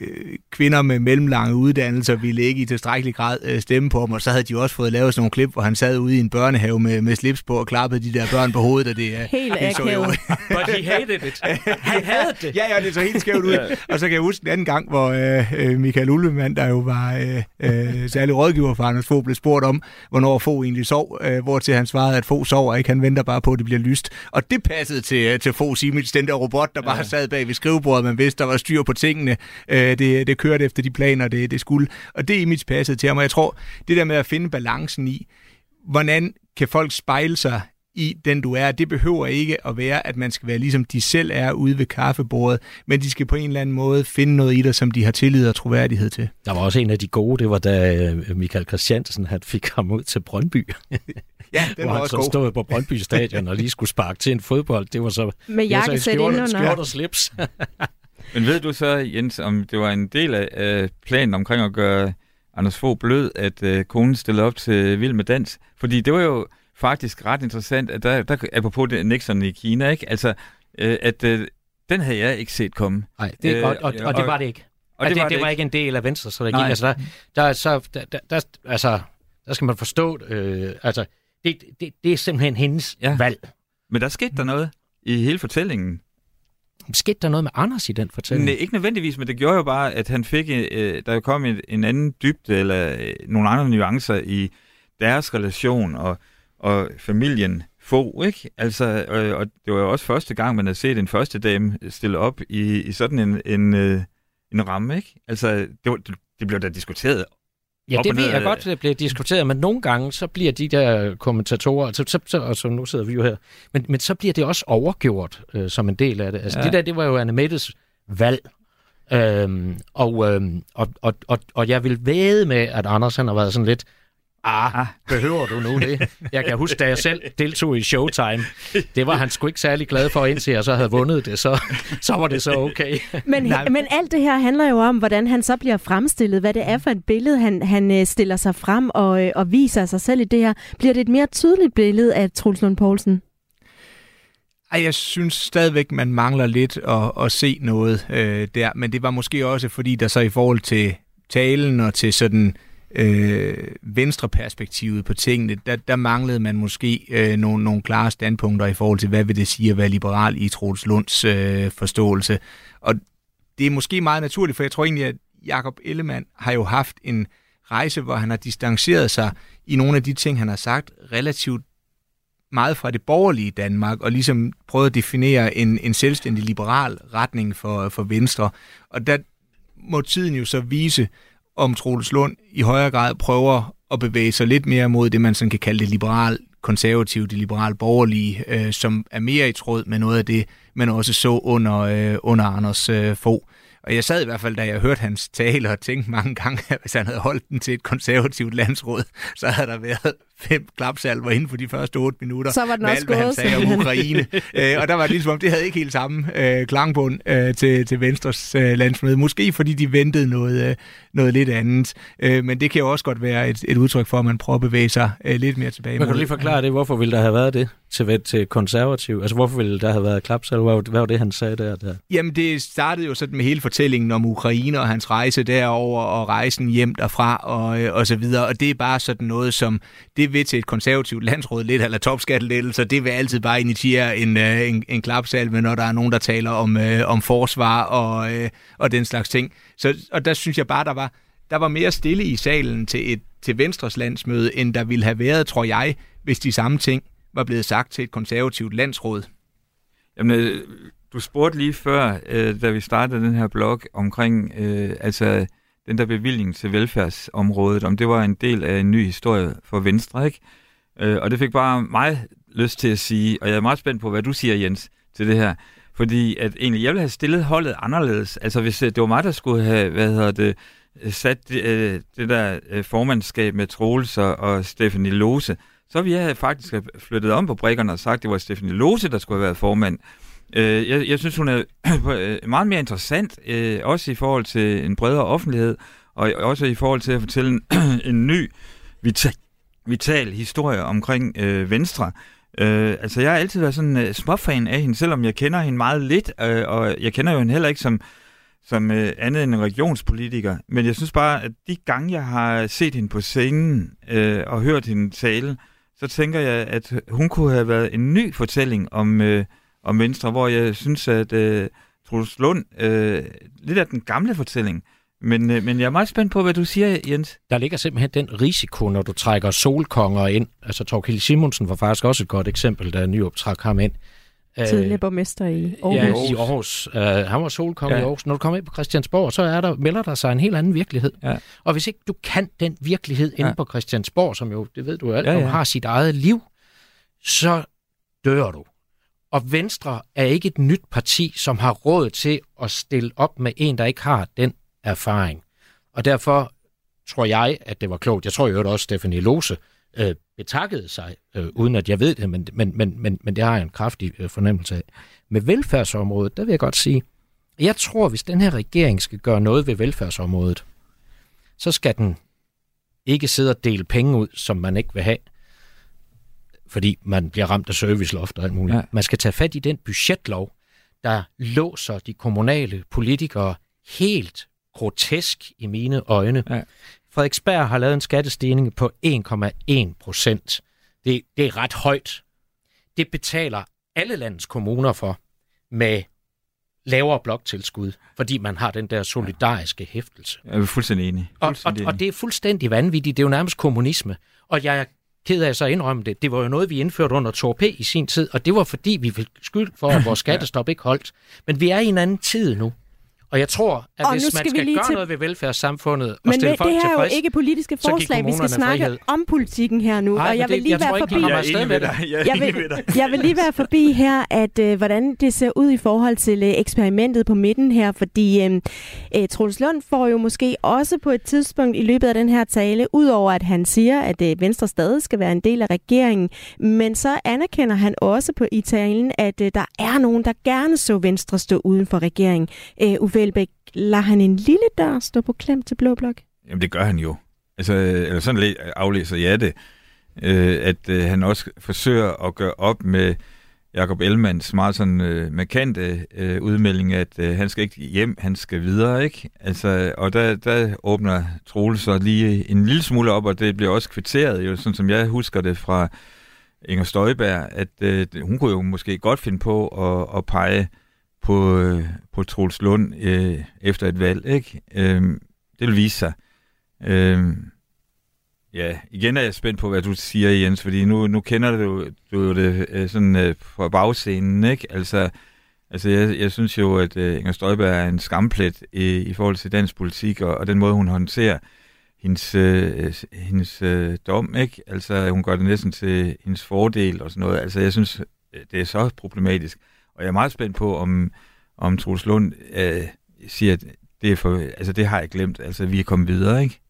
kvinder med mellemlange uddannelser ville ikke i tilstrækkelig grad øh, stemme på ham, og så havde de også fået lavet sådan nogle klip, hvor han sad ude i en børnehave med, med slips på og klappede de der børn på hovedet, og det er helt akavet. *laughs* But he hated it. Han havde det. ja, ja, det så helt skævt ud. og så kan jeg huske en anden gang, hvor øh, øh Michael Ullemann, der jo var øh, øh, særlig rådgiver for Anders Fogh, blev spurgt om, hvornår Fogh egentlig sov, øh, hvor til han svarede, at Fogh sover ikke, han venter bare på, at det bliver lyst. Og det passede til, øh, til Foghs image, den der robot, der bare ja. sad bag ved skrivebordet, man vidste, der var styr på tingene. Øh, det, det kørte efter de planer, det, det skulle. Og det er image passede til ham, og jeg tror, det der med at finde balancen i, hvordan kan folk spejle sig i den du er. Det behøver ikke at være, at man skal være ligesom de selv er ude ved kaffebordet, men de skal på en eller anden måde finde noget i dig, som de har tillid og troværdighed til. Der var også en af de gode, det var da øh, Michael Christiansen han fik ham ud til Brøndby. *laughs* Ja, den hvor var han også så god. stod på Brøndby Stadion og lige skulle sparke til en fodbold. Det var så, Med det var så i jakkesæt indenunder. skjorte og slips. *laughs* Men ved du så, Jens, om det var en del af øh, planen omkring at gøre Anders Fogh blød, at øh, konen stillede op til Vild med Dans? Fordi det var jo faktisk ret interessant, at der, der apropos det, Nixon i Kina, ikke? Altså, øh, at øh, den havde jeg ikke set komme. Nej, det, Øh, og, og, og, det var det ikke. Og det, det, det ikke. var ikke en del af Venstres strategi. Nej. Altså, der, der, er så, der, der, der, altså, der skal man forstå, øh, altså, det, det, det er simpelthen hendes Ja. ja. valg. Men der skete der noget i hele fortællingen. Skete der noget med Anders i den fortælling? Nej, ikke nødvendigvis, men det gjorde jo bare, at han fik, øh, der kom en, en anden dybde, eller øh, nogle andre nuancer i deres relation og, og familien få, ikke? Altså, øh, og det var jo også første gang, man havde set en første dame stille op i, i sådan en, en, øh, en ramme, ikke? Altså, det, var, det, blev da diskuteret. Ja, det ved jeg godt, det bliver diskuteret, men nogle gange, så bliver de der kommentatorer, så, så, så, og så nu sidder vi jo her, men, men så bliver det også overgjort øh, som en del af det. Altså Ja. ja. det der, det var jo Anne Mettes valg, øhm, og, øhm, og, og, og, og jeg vil væde med, at Anders han har været sådan lidt, ah, Ah. behøver du nu det? Jeg kan huske, da jeg selv deltog i Showtime, det var han sgu ikke særlig glad for, indtil jeg så havde vundet det, så, så var det så okay. Men, Nej. men alt det her handler jo om, hvordan han så bliver fremstillet, hvad det er for et billede, han, han øh, stiller sig frem og, øh, og viser sig selv i det her. Bliver det et mere tydeligt billede af Truls Lund Poulsen? Ej, jeg synes stadigvæk, man mangler lidt at, at se noget øh, der, men det var måske også, fordi der så i forhold til talen og til sådan øh, venstre perspektivet på tingene, der, der manglede man måske øh, nogle, nogle klare standpunkter i forhold til, hvad vil det sige at være liberal i Troels Lunds øh, forståelse. Og det er måske meget naturligt, for jeg tror egentlig, at Jakob Ellemann har jo haft en rejse, hvor han har distanceret sig i nogle af de ting, han har sagt, relativt meget fra det borgerlige Danmark, og ligesom prøvet at definere en, en selvstændig liberal retning for, for Venstre. Og der må tiden jo så vise, om Troels Lund i højere grad prøver at bevæge sig lidt mere mod det, man sådan kan kalde det liberal konservative, det liberal borgerlige, øh, som er mere i tråd med noget af det, man også så under, øh, under Anders øh, Fogh. Og jeg sad i hvert fald, da jeg hørte hans tale, og tænkte mange gange, at hvis han havde holdt den til et konservativt landsråd, så havde der været fem klapsalver inden for de første otte minutter. Så var den med også alt, hvad han sagde om. Ukraine. *laughs* øh, og der var det ligesom om, det havde ikke helt samme øh, klangbund øh, til, til Venstres øh, landsmøde. Måske fordi de ventede noget, øh, noget lidt andet. Øh, men det kan jo også godt være et, et udtryk for, at man prøver at bevæge sig øh, lidt mere tilbage. Men kan du lige forklare det? Hvorfor ville der have været det til, til konservativ? Altså, hvorfor ville der have været klapsal? Hvad, var- hvad var det, han sagde der? der? Jamen, det startede jo sådan med hele fortællingen om Ukraine og hans rejse derover og rejsen hjem derfra og, øh, og så videre. Og det er bare sådan noget, som det vil til et konservativt landsråd lidt, eller topskattelettelser, det vil altid bare initiere en, øh, en, en klapsalve, når der er nogen, der taler om, øh, om forsvar og, øh, og den slags ting. Så, og der synes jeg bare, der var, der var mere stille i salen til, et, til Venstres landsmøde, end der ville have været, tror jeg, hvis de samme ting var blevet sagt til et konservativt landsråd. Jamen, øh, du spurgte lige før, øh, da vi startede den her blog, omkring øh, altså, den der bevilling til velfærdsområdet, om det var en del af en ny historie for Venstre, ikke? Øh, og det fik bare mig lyst til at sige, og jeg er meget spændt på, hvad du siger, Jens, til det her. Fordi at egentlig, jeg ville have stillet holdet anderledes. Altså, hvis øh, det var mig, der skulle have, hvad hedder det, øh, sat det, det der formandskab med Troels og, Stephanie Lose, så ville jeg faktisk have flyttet om på brikkerne og sagt, at det var Stephanie Lose, der skulle have været formand. Øh, jeg, jeg synes, hun er *clears throat* øh, meget mere interessant, øh, også i forhold til en bredere offentlighed, og også i forhold til at fortælle en, *clears throat* en ny, vital, vital historie omkring øh, Venstre. Øh, altså, jeg har altid været sådan øh, småfan af hende, selvom jeg kender hende meget lidt, øh, og jeg kender jo hende heller ikke som, som øh, andet end en regionspolitiker. Men jeg synes bare, at de gange, jeg har set hende på scenen øh, og hørt hende tale, så tænker jeg, at hun kunne have været en ny fortælling om, øh, om Venstre, hvor jeg synes, at øh, Troels Lund, øh, lidt af den gamle fortælling, men, øh, men jeg er meget spændt på, hvad du siger, Jens. Der ligger simpelthen den risiko, når du trækker solkonger ind. Altså, Torkild Simonsen var faktisk også et godt eksempel, da Nyrup trak ham ind. Tidligere borgmester i Aarhus. Ja, i Aarhus. Uh, han var solkonge Ja. i Aarhus. Når du kommer ind på Christiansborg, så er der, melder der sig en helt anden virkelighed. Ja. Og hvis ikke du kan den virkelighed inde Ja. på Christiansborg, som jo, det ved du jo alt Ja, om, ja. har sit eget liv, så dør du. Og Venstre er ikke et nyt parti, som har råd til at stille op med en, der ikke har den erfaring. Og derfor tror jeg, at det var klogt. Jeg tror jo også, Stephanie Lose øh, betakkede sig, øh, uden at jeg ved det, men, men, men, men, men det har jeg en kraftig øh, fornemmelse af. Med velfærdsområdet, der vil jeg godt sige, jeg tror, hvis den her regering skal gøre noget ved velfærdsområdet, så skal den ikke sidde og dele penge ud, som man ikke vil have, fordi man bliver ramt af serviceloft og alt muligt. Ja. Man skal tage fat i den budgetlov, der låser de kommunale politikere helt grotesk i mine øjne. Ja. Frederiksberg har lavet en skattestigning på 1,1 procent. Det, det er ret højt. Det betaler alle landets kommuner for med lavere bloktilskud, fordi man har den der solidariske hæftelse. Jeg er fuldstændig enig. Fuldstændig og, og, og det er fuldstændig vanvittigt. Det er jo nærmest kommunisme. Og jeg er ked af at så indrømme det. Det var jo noget, vi indførte under Thor P. i sin tid, og det var fordi, vi fik skyld for, at vores skattestop ikke holdt. Men vi er i en anden tid nu. Og jeg tror, at og hvis man skal, gøre til... noget ved velfærdssamfundet og Men stille folk det her er jo ikke politiske forslag, vi skal snakke frihed. om politikken her nu. Nej, og jeg vil lige jeg være forbi... Jeg, er med dig. Jeg, jeg, vil, jeg vil lige være forbi her, at øh, hvordan det ser ud i forhold til øh, eksperimentet på midten her, fordi øh, øh, Troels Lund får jo måske også på et tidspunkt i løbet af den her tale, udover at han siger, at øh, Venstre stadig skal være en del af regeringen, men så anerkender han også på i talen, at øh, der er nogen, der gerne så Venstre stå uden for regeringen. Øh, Velbæk, lader han en lille dør stå på klem til Blå Blok? Jamen, det gør han jo. Altså, eller sådan aflæser jeg det, øh, at øh, han også forsøger at gøre op med Jakob Ellemanns meget sådan øh, markante øh, udmelding, at øh, han skal ikke hjem, han skal videre, ikke? Altså, og der, der åbner Troels så lige en lille smule op, og det bliver også kvitteret, jo, sådan som jeg husker det fra Inger Støjberg, at øh, hun kunne jo måske godt finde på at, at pege på, øh, på Troels Lund øh, efter et valg. Ikke? Øh, det vil vise sig. Øh, ja, igen er jeg spændt på, hvad du siger, Jens, fordi nu, nu kender du, du det øh, sådan øh, fra bagscenen. Ikke? Altså, altså jeg, jeg synes jo, at øh, Inger Støjberg er en skamplet i, i forhold til dansk politik, og, og den måde, hun håndterer hendes, øh, hendes øh, dom, ikke? Altså, hun gør det næsten til hendes fordel og sådan noget. Altså, jeg synes, øh, det er så problematisk. Og jeg er meget spændt på, om, om Troels Lund øh, siger, at det, er for, altså, det har jeg glemt. Altså, vi er kommet videre, ikke?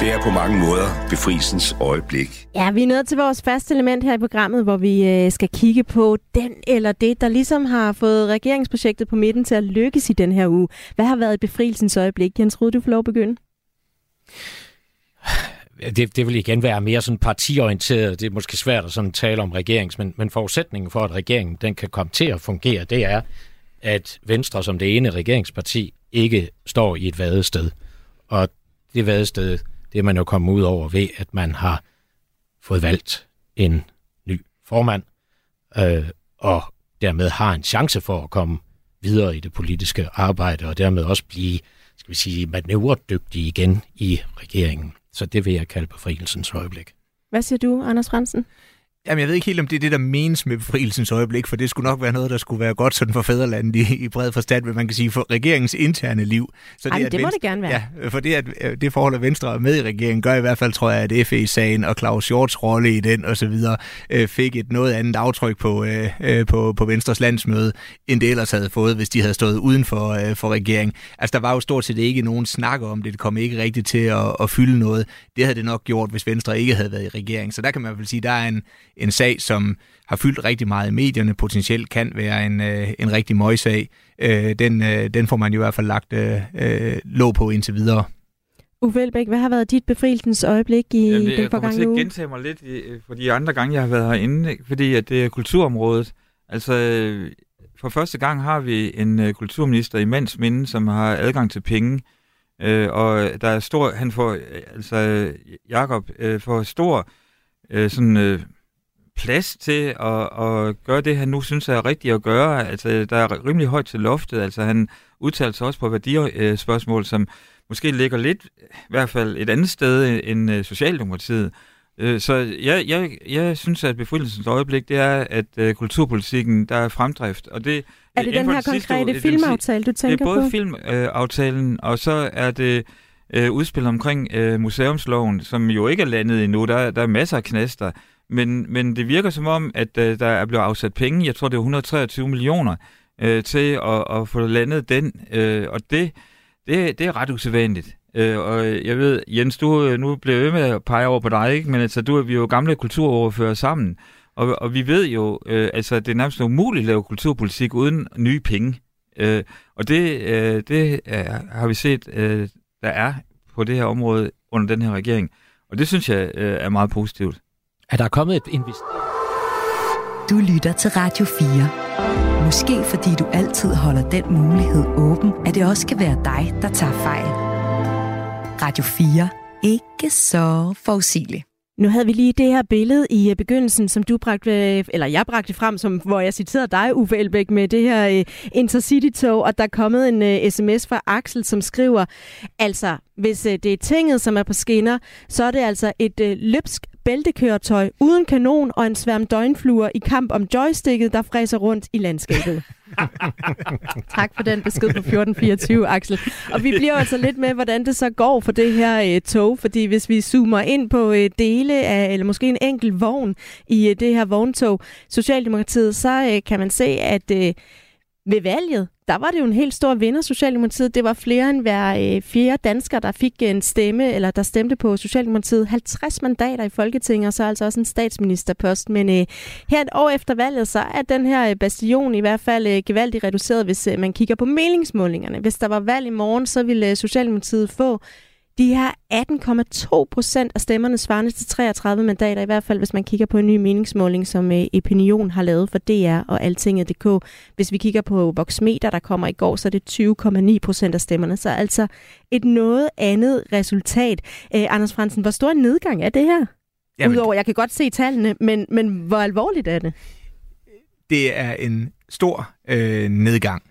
Det er på mange måder befrielsens øjeblik. Ja, vi er nået til vores faste element her i programmet, hvor vi øh, skal kigge på den eller det, der ligesom har fået regeringsprojektet på midten til at lykkes i den her uge. Hvad har været befrielsens øjeblik? Jens Rud, du får lov at begynde det, det vil igen være mere sådan partiorienteret. Det er måske svært at sådan tale om regerings, men, men forudsætningen for, at regeringen den kan komme til at fungere, det er, at Venstre som det ene regeringsparti ikke står i et vadested. Og det vadested, det er man jo kommet ud over ved, at man har fået valgt en ny formand, øh, og dermed har en chance for at komme videre i det politiske arbejde, og dermed også blive, skal vi sige, manøvredygtig igen i regeringen. Så det vil jeg kalde befrielsens øjeblik. Hvad siger du, Anders Fransen? Jamen, jeg ved ikke helt, om det er det, der menes med befrielsens øjeblik, for det skulle nok være noget, der skulle være godt sådan for fædrelandet i, i bred forstand, hvad man kan sige, for regeringens interne liv. Så det, Ej, det må Venstre, det gerne være. Ja, for det, at øh, det forhold, at Venstre er med i regeringen, gør i hvert fald, tror jeg, at FE-sagen og Claus Hjorts rolle i den osv. Øh, fik et noget andet aftryk på, øh, på, på Venstres landsmøde, end det ellers havde fået, hvis de havde stået uden for, for regeringen. Altså, der var jo stort set ikke nogen snak om det. Det kom ikke rigtigt til at, at fylde noget. Det havde det nok gjort, hvis Venstre ikke havde været i regering. Så der kan man vel sige, der er en, en sag, som har fyldt rigtig meget i medierne, potentielt kan være en, øh, en rigtig møgssag. Øh, den, øh, den får man i hvert fald lagt øh, øh låg på indtil videre. Uffe Elbæk, hvad har været dit befrielsens øjeblik i Jamen, det, den forgangne uge? Jeg kommer til at gentage mig lidt i, for de andre gange, jeg har været herinde, fordi at det er kulturområdet. Altså, for første gang har vi en kulturminister i mands minde, som har adgang til penge. Uh, og der er stor, han får, altså Jakob uh, får stor uh, sådan uh, plads til at, at gøre det, han nu synes er rigtigt at gøre. Altså, der er rimelig højt til loftet. Altså, han udtaler sig også på værdispørgsmål, som måske ligger lidt, i hvert fald et andet sted end øh, Socialdemokratiet. Øh, så jeg, jeg, jeg synes, at befrielsens øjeblik, det er, at uh, kulturpolitikken, der er fremdrift. Og det, er det den her konkrete sidste, filmaftale, du tænker på? Det er både filmaftalen, og så er det uh, udspil omkring museumsloven, som jo ikke er landet endnu. Der, der er masser af knaster. Men, men det virker som om, at øh, der er blevet afsat penge, jeg tror det er 123 millioner, øh, til at, at få landet den, øh, og det, det, det er ret usædvanligt. Øh, og jeg ved, Jens, du øh, nu bliver ved med at pege over på dig, ikke? men altså, du er vi er jo gamle kulturoverfører sammen. Og, og vi ved jo, øh, altså, det er nærmest umuligt at lave kulturpolitik uden nye penge. Øh, og det, øh, det er, har vi set, øh, der er på det her område under den her regering. Og det synes jeg øh, er meget positivt. Er der kommet et invest... Du lytter til Radio 4. Måske fordi du altid holder den mulighed åben, at det også kan være dig, der tager fejl. Radio 4. Ikke så forudsigeligt. Nu havde vi lige det her billede i øh, begyndelsen, som du bragte, eller jeg bragte frem, som, hvor jeg citerede dig, Uffe Elbæk, med det her uh, Intercity-tog, og der er kommet en uh, øh, sms fra Axel, som skriver, altså, hvis uh, det er tinget, som er på skinner, så er det altså et uh, løbsk bæltekøretøj uden kanon og en sværm døgnfluer i kamp om joysticket, der fræser rundt i landskabet. *laughs* tak for den besked på 1424, Axel. Og vi bliver altså lidt med, hvordan det så går for det her øh, tog, fordi hvis vi zoomer ind på øh, dele af, eller måske en enkelt vogn i øh, det her vogntog, Socialdemokratiet, så øh, kan man se, at øh, ved valget, der var det jo en helt stor vinder, Socialdemokratiet. Det var flere end hver øh, fjerde dansker, der fik en stemme, eller der stemte på Socialdemokratiet. 50 mandater i Folketinget, og så altså også en statsministerpost. Men øh, her et år efter valget, så er den her øh, bastion i hvert fald øh, gevaldigt reduceret, hvis øh, man kigger på meningsmålingerne. Hvis der var valg i morgen, så ville øh, Socialdemokratiet få de her 18,2 procent af stemmerne svarende til 33 mandater, i hvert fald hvis man kigger på en ny meningsmåling, som øh, Opinion har lavet for DR og Altinget.dk. Hvis vi kigger på Voxmeter, der kommer i går, så er det 20,9 procent af stemmerne. Så altså et noget andet resultat. Øh, Anders Fransen, hvor stor en nedgang er det her? Jamen, Udover, jeg kan godt se tallene, men, men hvor alvorligt er det? Det er en stor øh, nedgang.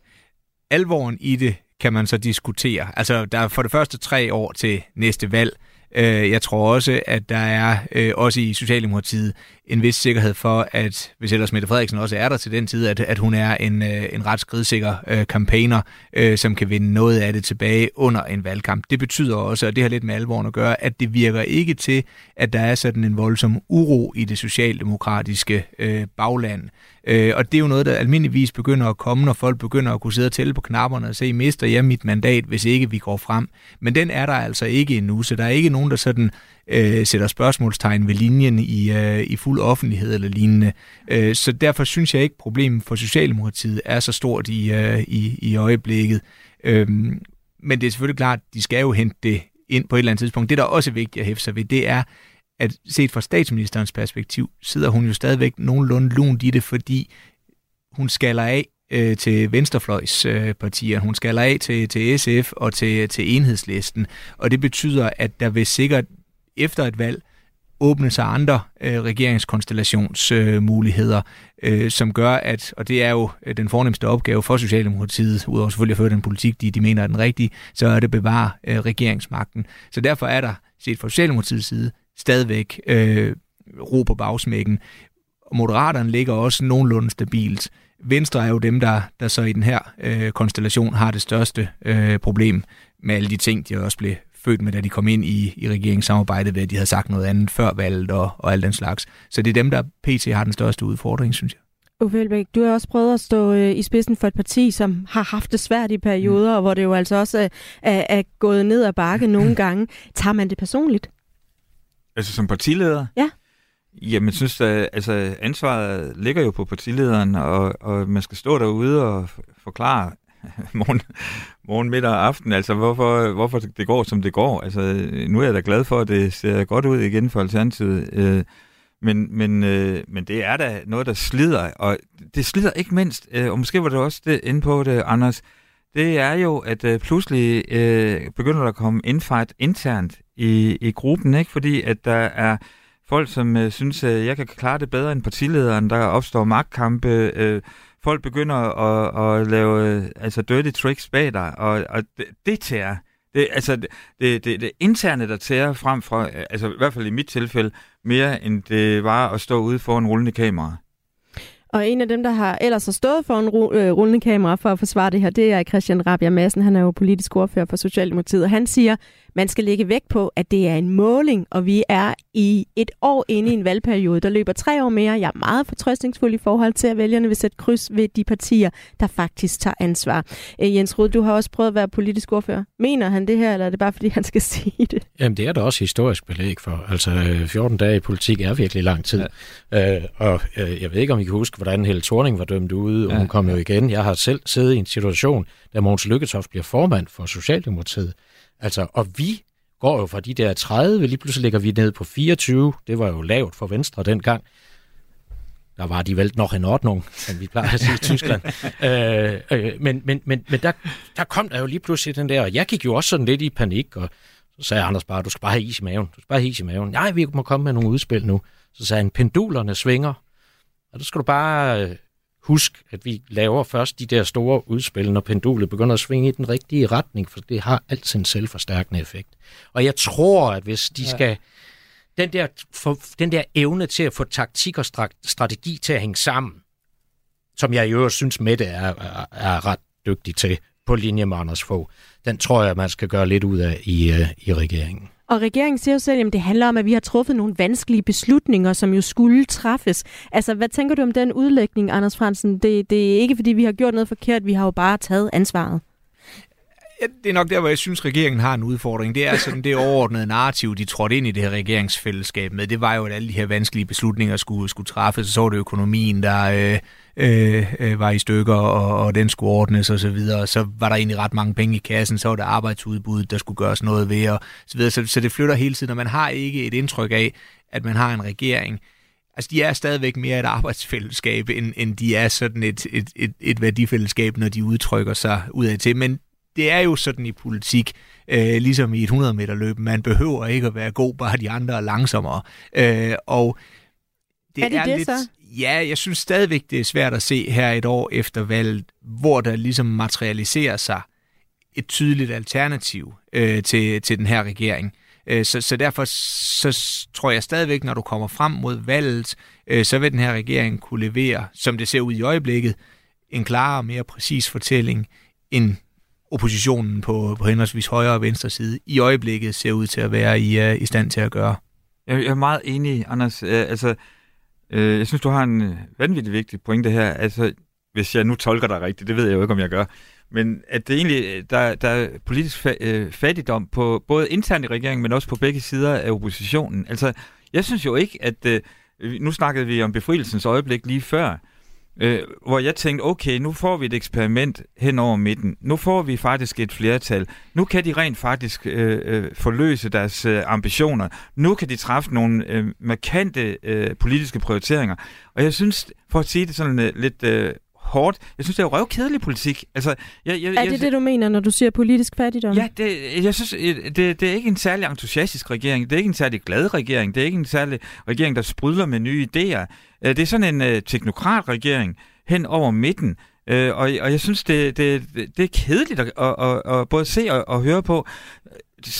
Alvoren i det kan man så diskutere. Altså, der er for det første tre år til næste valg. Øh, jeg tror også, at der er øh, også i Socialdemokratiet en vis sikkerhed for, at hvis ellers Mette Frederiksen også er der til den tid, at, at hun er en, øh, en ret skridsikker øh, campaigner, øh, som kan vinde noget af det tilbage under en valgkamp. Det betyder også, og det har lidt med alvoren at gøre, at det virker ikke til, at der er sådan en voldsom uro i det socialdemokratiske øh, bagland. Øh, og det er jo noget, der almindeligvis begynder at komme, når folk begynder at kunne sidde og tælle på knapperne og se, mister jeg mit mandat, hvis ikke vi går frem. Men den er der altså ikke endnu, så der er ikke nogen, der sådan øh, sætter spørgsmålstegn ved linjen i, øh, i fuld offentlighed eller lignende. Øh, så derfor synes jeg ikke, problemet for Socialdemokratiet er så stort i, øh, i, i øjeblikket. Øh, men det er selvfølgelig klart, at de skal jo hente det ind på et eller andet tidspunkt. Det, der også er vigtigt at hæfte sig ved, det er, at set fra statsministerens perspektiv, sidder hun jo stadigvæk nogenlunde lunt i det, fordi hun skaller af øh, til venstrefløjspartier. Øh, hun skaller af til, til SF og til, til enhedslisten. Og det betyder, at der vil sikkert efter et valg åbne sig andre øh, regeringskonstellationsmuligheder, øh, øh, som gør, at, og det er jo øh, den fornemmeste opgave for Socialdemokratiet, udover selvfølgelig at føre den politik, de, de mener er den rigtige, så er det at bevare øh, regeringsmagten. Så derfor er der, set fra Socialdemokratiets side, stadigvæk øh, ro på bagsmækken. Moderaterne ligger også nogenlunde stabilt. Venstre er jo dem, der, der så i den her øh, konstellation har det største øh, problem med alle de ting, de også blev født med, da de kom ind i, i regeringssamarbejdet, ved at de havde sagt noget andet før valget og, og alt den slags. Så det er dem, der pt. har den største udfordring, synes jeg. Uffe Elbæk, du har også prøvet at stå øh, i spidsen for et parti, som har haft det svært i perioder, mm. og hvor det jo altså også er, er, er gået ned ad bakke nogle *laughs* gange. Tager man det personligt? Altså som partileder? Ja. Jamen, jeg synes, at altså, ansvaret ligger jo på partilederen, og, og man skal stå derude og forklare *laughs* morgen, morgen, middag og aften, altså hvorfor, hvorfor det går, som det går. Altså, nu er jeg da glad for, at det ser godt ud igen for Alternativet. Øh, men, men, øh, men det er da noget, der slider, og det slider ikke mindst, øh, og måske var det også det inde på det, Anders, det er jo, at øh, pludselig øh, begynder der at komme infight internt i, i gruppen, ikke? fordi at der er folk, som øh, synes, at jeg kan klare det bedre end partilederen, der opstår magtkampe, øh, folk begynder at, at lave altså dirty tricks bag dig, og, og det, det tærer. Det, altså, det, det, det, det interne, der tærer frem fra, altså i hvert fald i mit tilfælde, mere end det var at stå ude for en rullende kamera. Og en af dem, der har ellers har stået for en øh, rullende kamera for at forsvare det her, det er Christian Rabia Madsen. Han er jo politisk ordfører for Socialdemokratiet. Og han siger, man skal lægge vægt på, at det er en måling, og vi er i et år inde i en valgperiode. Der løber tre år mere. Jeg er meget fortrøstningsfuld i forhold til, at vælgerne vil sætte kryds ved de partier, der faktisk tager ansvar. Øh, Jens Rud, du har også prøvet at være politisk ordfører. Mener han det her, eller er det bare, fordi han skal *laughs* sige det? Jamen, det er der også historisk belæg for. Altså, 14 dage i politik er virkelig lang tid. Ja. Øh, og øh, jeg ved ikke, om I kan huske, hvordan Helle Thorning var dømt ude, og ja. hun kom jo igen. Jeg har selv siddet i en situation, da Mogens Lykketoft bliver formand for Socialdemokratiet. Altså, og vi går jo fra de der 30, lige pludselig ligger vi ned på 24. Det var jo lavt for Venstre dengang. Der var de vel nok en ordning, som vi plejer at sige i Tyskland. *laughs* øh, øh, men men, men, men der, der kom der jo lige pludselig den der, og jeg gik jo også sådan lidt i panik, og så sagde Anders bare, du skal bare have is i maven. Du skal bare have is i maven. Nej, vi må komme med nogle udspil nu. Så sagde han, pendulerne svinger. Og der skal du bare øh, huske, at vi laver først de der store udspil, når pendulet begynder at svinge i den rigtige retning, for det har altid en selvforstærkende effekt. Og jeg tror, at hvis de skal... Den der, for, den der evne til at få taktik og strategi til at hænge sammen, som jeg i øvrigt synes, Mette er, er, er ret dygtig til på linje med Anders Fogh, den tror jeg, man skal gøre lidt ud af i, uh, i regeringen. Og regeringen siger jo selv, at det handler om, at vi har truffet nogle vanskelige beslutninger, som jo skulle træffes. Altså, hvad tænker du om den udlægning, Anders Fransen? Det, det er ikke, fordi vi har gjort noget forkert, vi har jo bare taget ansvaret. Ja, det er nok der, hvor jeg synes, regeringen har en udfordring. Det er altså sådan det overordnede narrativ, de trådte ind i det her regeringsfællesskab med. Det var jo, at alle de her vanskelige beslutninger skulle, skulle træffes. Så var det økonomien, der øh, øh, øh, var i stykker, og, og den skulle ordnes og så videre. Så var der egentlig ret mange penge i kassen. Så var det arbejdsudbud, der skulle gøres noget ved, og så videre. Så, så det flytter hele tiden, og man har ikke et indtryk af, at man har en regering, Altså, de er stadigvæk mere et arbejdsfællesskab, end, end de er sådan et, et, et, et værdifællesskab, når de udtrykker sig udad til. Men det er jo sådan i politik, øh, ligesom i et 100 meter løb. Man behøver ikke at være god, bare de andre er langsommere. Øh, og det er det, er det lidt, så? Ja, jeg synes stadigvæk, det er svært at se her et år efter valget, hvor der ligesom materialiserer sig et tydeligt alternativ øh, til, til den her regering. Øh, så, så derfor så tror jeg stadigvæk, når du kommer frem mod valget, øh, så vil den her regering kunne levere, som det ser ud i øjeblikket, en klarere og mere præcis fortælling, end oppositionen på, på henholdsvis højre og venstre side i øjeblikket ser ud til at være i, uh, i stand til at gøre. Jeg, er meget enig, Anders. Uh, altså, uh, jeg synes, du har en vanvittig vigtig pointe her. Altså, hvis jeg nu tolker dig rigtigt, det ved jeg jo ikke, om jeg gør, men at det egentlig, der, der er politisk fa- fattigdom på både internt i regeringen, men også på begge sider af oppositionen. Altså, jeg synes jo ikke, at... Øh, nu snakkede vi om befrielsens øjeblik lige før, øh, hvor jeg tænkte, okay, nu får vi et eksperiment hen over midten. Nu får vi faktisk et flertal. Nu kan de rent faktisk øh, øh, forløse deres øh, ambitioner. Nu kan de træffe nogle øh, markante øh, politiske prioriteringer. Og jeg synes, for at sige det sådan øh, lidt øh, hårdt. Jeg synes, det er jo røvkedelig politik. Altså, jeg, jeg, er det jeg, det, du mener, når du siger politisk fattigdom? Ja, det, jeg synes, det, det er ikke en særlig entusiastisk regering. Det er ikke en særlig glad regering. Det er ikke en særlig regering, der sprudler med nye idéer. Øh, det er sådan en uh, teknokratregering hen over midten. Uh, og, og jeg synes, det, det, det er kedeligt at, at, at, at både se og, og høre på.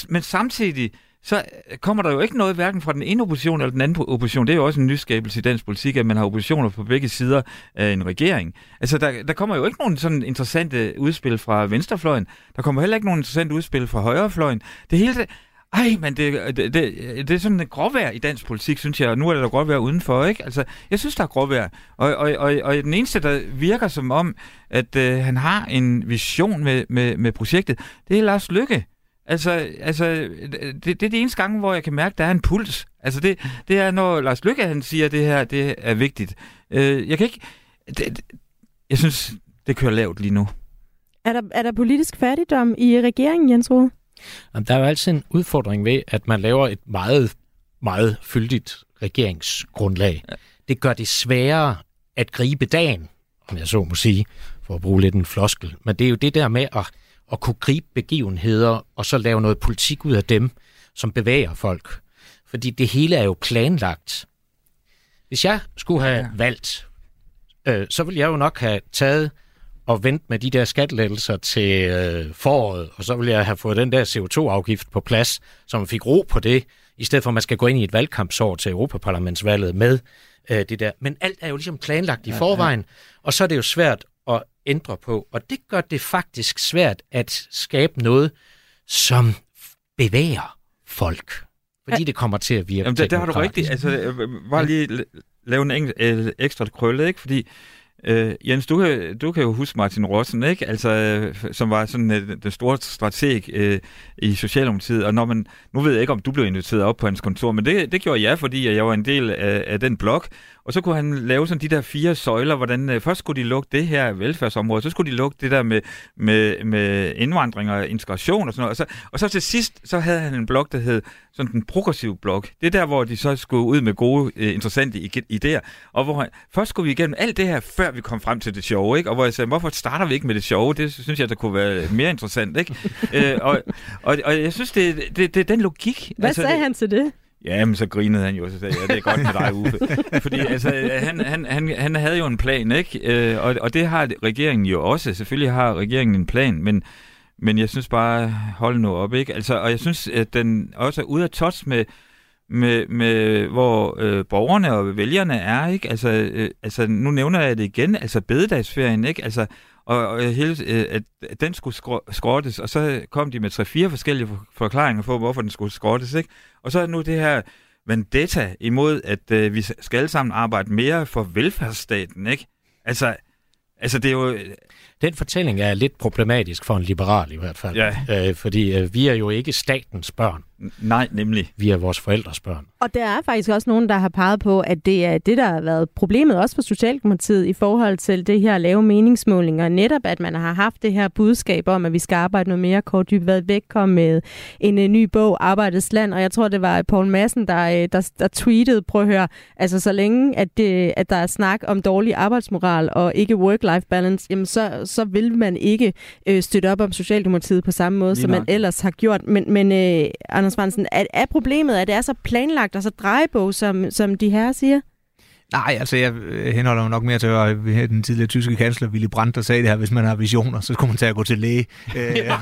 Men samtidig, så øh, kommer der jo ikke noget hverken fra den ene opposition eller den anden opposition. Det er jo også en nyskabelse i dansk politik, at man har oppositioner på begge sider af en regering. Altså, der, der kommer jo ikke nogen sådan interessante udspil fra venstrefløjen. Der kommer heller ikke nogen interessante udspil fra højrefløjen. Det hele, det, ej, men det, det, det, det er sådan en gråvejr i dansk politik, synes jeg, og nu er der gråvejr udenfor, ikke? Altså, jeg synes, der er gråvejr. Og, og, og, og den eneste, der virker som om, at øh, han har en vision med, med, med projektet, det er Lars Lykke. Altså, altså det, det er de eneste gange, hvor jeg kan mærke, at der er en puls. Altså, det, det er, når Lars Lykke, han siger, at det her det er vigtigt. Øh, jeg kan ikke... Det, jeg synes, det kører lavt lige nu. Er der, er der politisk fattigdom i regeringen, Jens Rode? Jamen, der er jo altid en udfordring ved, at man laver et meget, meget fyldigt regeringsgrundlag. Ja. Det gør det sværere at gribe dagen, om jeg så må sige, for at bruge lidt en floskel. Men det er jo det der med at, at kunne gribe begivenheder, og så lave noget politik ud af dem, som bevæger folk. Fordi det hele er jo planlagt. Hvis jeg skulle have ja. valgt, øh, så ville jeg jo nok have taget og vente med de der skattelettelser til øh, foråret, og så ville jeg have fået den der CO2-afgift på plads, som fik ro på det, i stedet for at man skal gå ind i et valgkampsår til Europaparlamentsvalget med øh, det der. Men alt er jo ligesom planlagt i forvejen, ja, ja. og så er det jo svært ændre på, og det gør det faktisk svært at skabe noget, som bevæger folk. Fordi det kommer til at virke Jamen, det, det har du rigtigt. Altså, øh, bare lige la- lave en øh, ekstra krølle, ikke? Fordi Øh, Jens, du kan, du kan jo huske Martin Rossen, ikke? Altså, øh, som var sådan øh, den store strateg øh, i Socialdemokratiet. Og når man, nu ved jeg ikke, om du blev inviteret op på hans kontor, men det, det gjorde jeg, fordi jeg var en del af, af den blok. Og så kunne han lave sådan de der fire søjler, hvordan øh, først skulle de lukke det her velfærdsområde, så skulle de lukke det der med, med, med indvandring og integration og sådan noget. Og så, og så til sidst, så havde han en blok, der hed sådan en progressiv blok. Det er der, hvor de så skulle ud med gode, øh, interessante idéer. Og hvor han, først skulle vi igennem alt det her, før vi kom frem til det sjove, ikke? Og hvor jeg sagde, hvorfor starter vi ikke med det sjove? Det synes jeg, der kunne være mere interessant, ikke? *laughs* øh, og, og, og jeg synes, det, det, det er den logik. Hvad altså, sagde det, han til det? Ja, men så grinede han jo, så sagde ja, det er godt med dig, *laughs* Uffe. Fordi altså, han, han, han, han havde jo en plan, ikke? Øh, og, og det har regeringen jo også. Selvfølgelig har regeringen en plan, men, men jeg synes bare, hold nu op, ikke? Altså, og jeg synes, at den også er ude af touch med, med, med hvor øh, borgerne og vælgerne er, ikke? Altså, øh, altså, nu nævner jeg det igen, altså bededagsferien, ikke? Altså, og, og hele, øh, at, at den skulle skrottes, og så kom de med tre-fire forskellige forklaringer på, hvorfor den skulle skrottes, ikke? Og så er nu det her vendetta imod, at øh, vi skal alle sammen arbejde mere for velfærdsstaten, ikke? Altså, altså det er jo... Den fortælling er lidt problematisk for en liberal i hvert fald. Ja. Øh, fordi øh, vi er jo ikke statens børn. Nej, nemlig. Vi er vores forældres børn. Og der er faktisk også nogen, der har peget på, at det er det, der har været problemet også for Socialdemokratiet i forhold til det her lave meningsmålinger. Netop, at man har haft det her budskab om, at vi skal arbejde noget mere. Kort dybt været væk kom med en, en ny bog, Arbejdets Land, og jeg tror, det var Paul Madsen, der, øh, der, der tweetede, prøv at høre, altså så længe, at, det, at der er snak om dårlig arbejdsmoral og ikke work-life balance, jamen så, så vil man ikke øh, støtte op om Socialdemokratiet på samme måde, Lige som nok. man ellers har gjort. Men, men øh, Anders Fransen, er, er problemet, at det er så planlagt og så drejebog, som, som de her siger? Nej, altså jeg henholder jo nok mere til at den tidligere tyske kansler Willy Brandt, der sagde det her, hvis man har visioner, så skulle man tage at gå til læge. *laughs* Ja.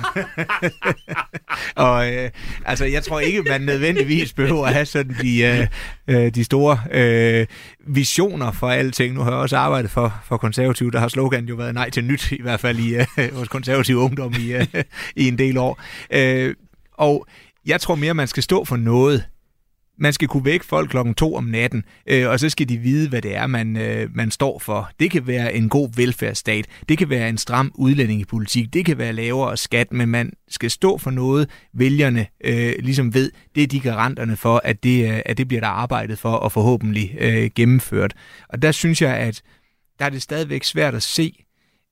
*laughs* og øh, altså jeg tror ikke, man nødvendigvis behøver at have sådan de, øh, de store øh, visioner for alting. Nu har jeg også arbejdet for, for konservative, der har slogan jo været nej til nyt, i hvert fald i øh, hos konservativ ungdom i, øh, i en del år. Øh, og jeg tror mere, man skal stå for noget. Man skal kunne vække folk klokken to om natten, øh, og så skal de vide, hvad det er, man, øh, man står for. Det kan være en god velfærdsstat, det kan være en stram udlændingepolitik, det kan være lavere skat, men man skal stå for noget, vælgerne øh, ligesom ved, det er de garanterne for, at det, øh, at det bliver der arbejdet for og forhåbentlig øh, gennemført. Og der synes jeg, at der er det stadigvæk svært at se,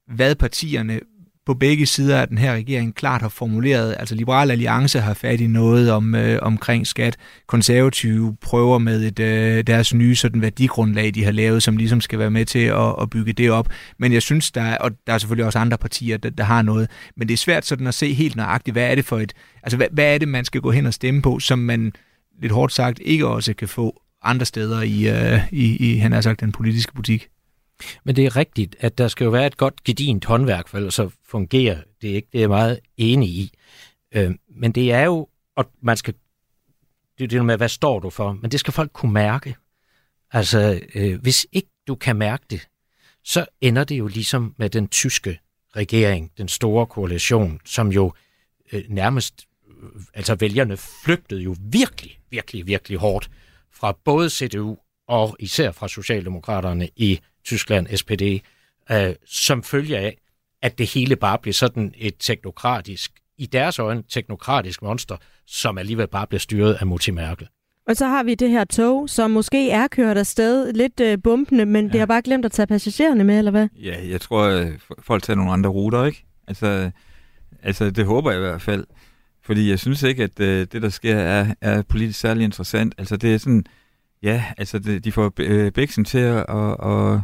hvad partierne på begge sider af den her regering klart har formuleret, altså Liberal Alliance har fat i noget om, øh, omkring skat, konservative prøver med et, øh, deres nye sådan værdigrundlag, de har lavet, som ligesom skal være med til at, at bygge det op. Men jeg synes, der er, og der er selvfølgelig også andre partier, der, der har noget, men det er svært sådan at se helt nøjagtigt, hvad er det for et, altså hvad, hvad er det, man skal gå hen og stemme på, som man lidt hårdt sagt ikke også kan få andre steder i, øh, i, i han har sagt, den politiske butik. Men det er rigtigt, at der skal jo være et godt gedint håndværk, for ellers så fungerer det ikke. Det er jeg meget enig i. Øh, men det er jo, og man skal, det er det med, hvad står du for? Men det skal folk kunne mærke. Altså, øh, hvis ikke du kan mærke det, så ender det jo ligesom med den tyske regering, den store koalition, som jo øh, nærmest, øh, altså vælgerne flygtede jo virkelig, virkelig, virkelig hårdt fra både CDU og især fra Socialdemokraterne i Tyskland, SPD, øh, som følge af, at det hele bare bliver sådan et teknokratisk, i deres øjne teknokratisk monster, som alligevel bare bliver styret af Mutti Merkel. Og så har vi det her tog, som måske er kørt afsted lidt øh, bumpende, men ja. det har bare glemt at tage passagererne med, eller hvad? Ja, jeg tror, at folk tager nogle andre ruter, ikke? Altså, altså det håber jeg i hvert fald. Fordi jeg synes ikke, at øh, det, der sker, er, er politisk særlig interessant. Altså det er sådan, ja, altså det, de får Bæksen øh, til at, at, at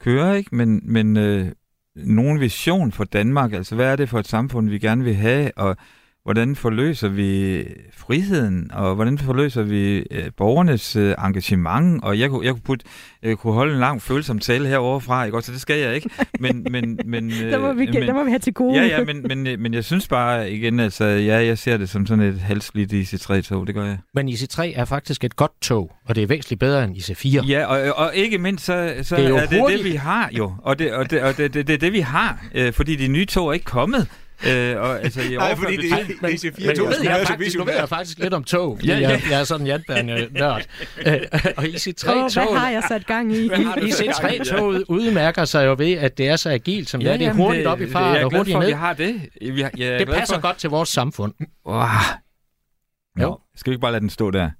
køre, ikke? Men, men øh, nogen vision for Danmark, altså hvad er det for et samfund, vi gerne vil have, og hvordan forløser vi friheden, og hvordan forløser vi øh, borgernes øh, engagement, og jeg kunne, jeg kunne, putte, jeg kunne holde en lang følsom tale herovre fra, ikke? så det skal jeg ikke, men... men, men *laughs* der, må vi, men, der må vi have til gode. Ja, ja, men, men, men jeg synes bare igen, altså, ja, jeg ser det som sådan et halvslidt IC3-tog, det gør jeg. Men IC3 er faktisk et godt tog, og det er væsentligt bedre end IC4. Ja, og, og ikke mindst, så, så det er, er det det, vi har jo, og det, og det, og det, det, det, det, det vi har, øh, fordi de nye tog er ikke kommet. Øh, og, altså, i Nej, fordi det, det, det er Men 4 nu ved jeg, faktisk, nu ved jeg faktisk lidt om tog, fordi Ja, ja. jeg, jeg er sådan en jernbane-nørd. Øh, *laughs* og i sit tre Åh, hvad tog, har jeg sat gang i? i sit tre tog udmærker sig jo ved, at det er så agilt, som det er. Det er hurtigt op i fart jeg er og glad hurtigt for, at ned. vi har det. Vi har, jeg Det passer for, godt til vores samfund. Wow. Jo. Jo. Skal vi ikke bare lade den stå der?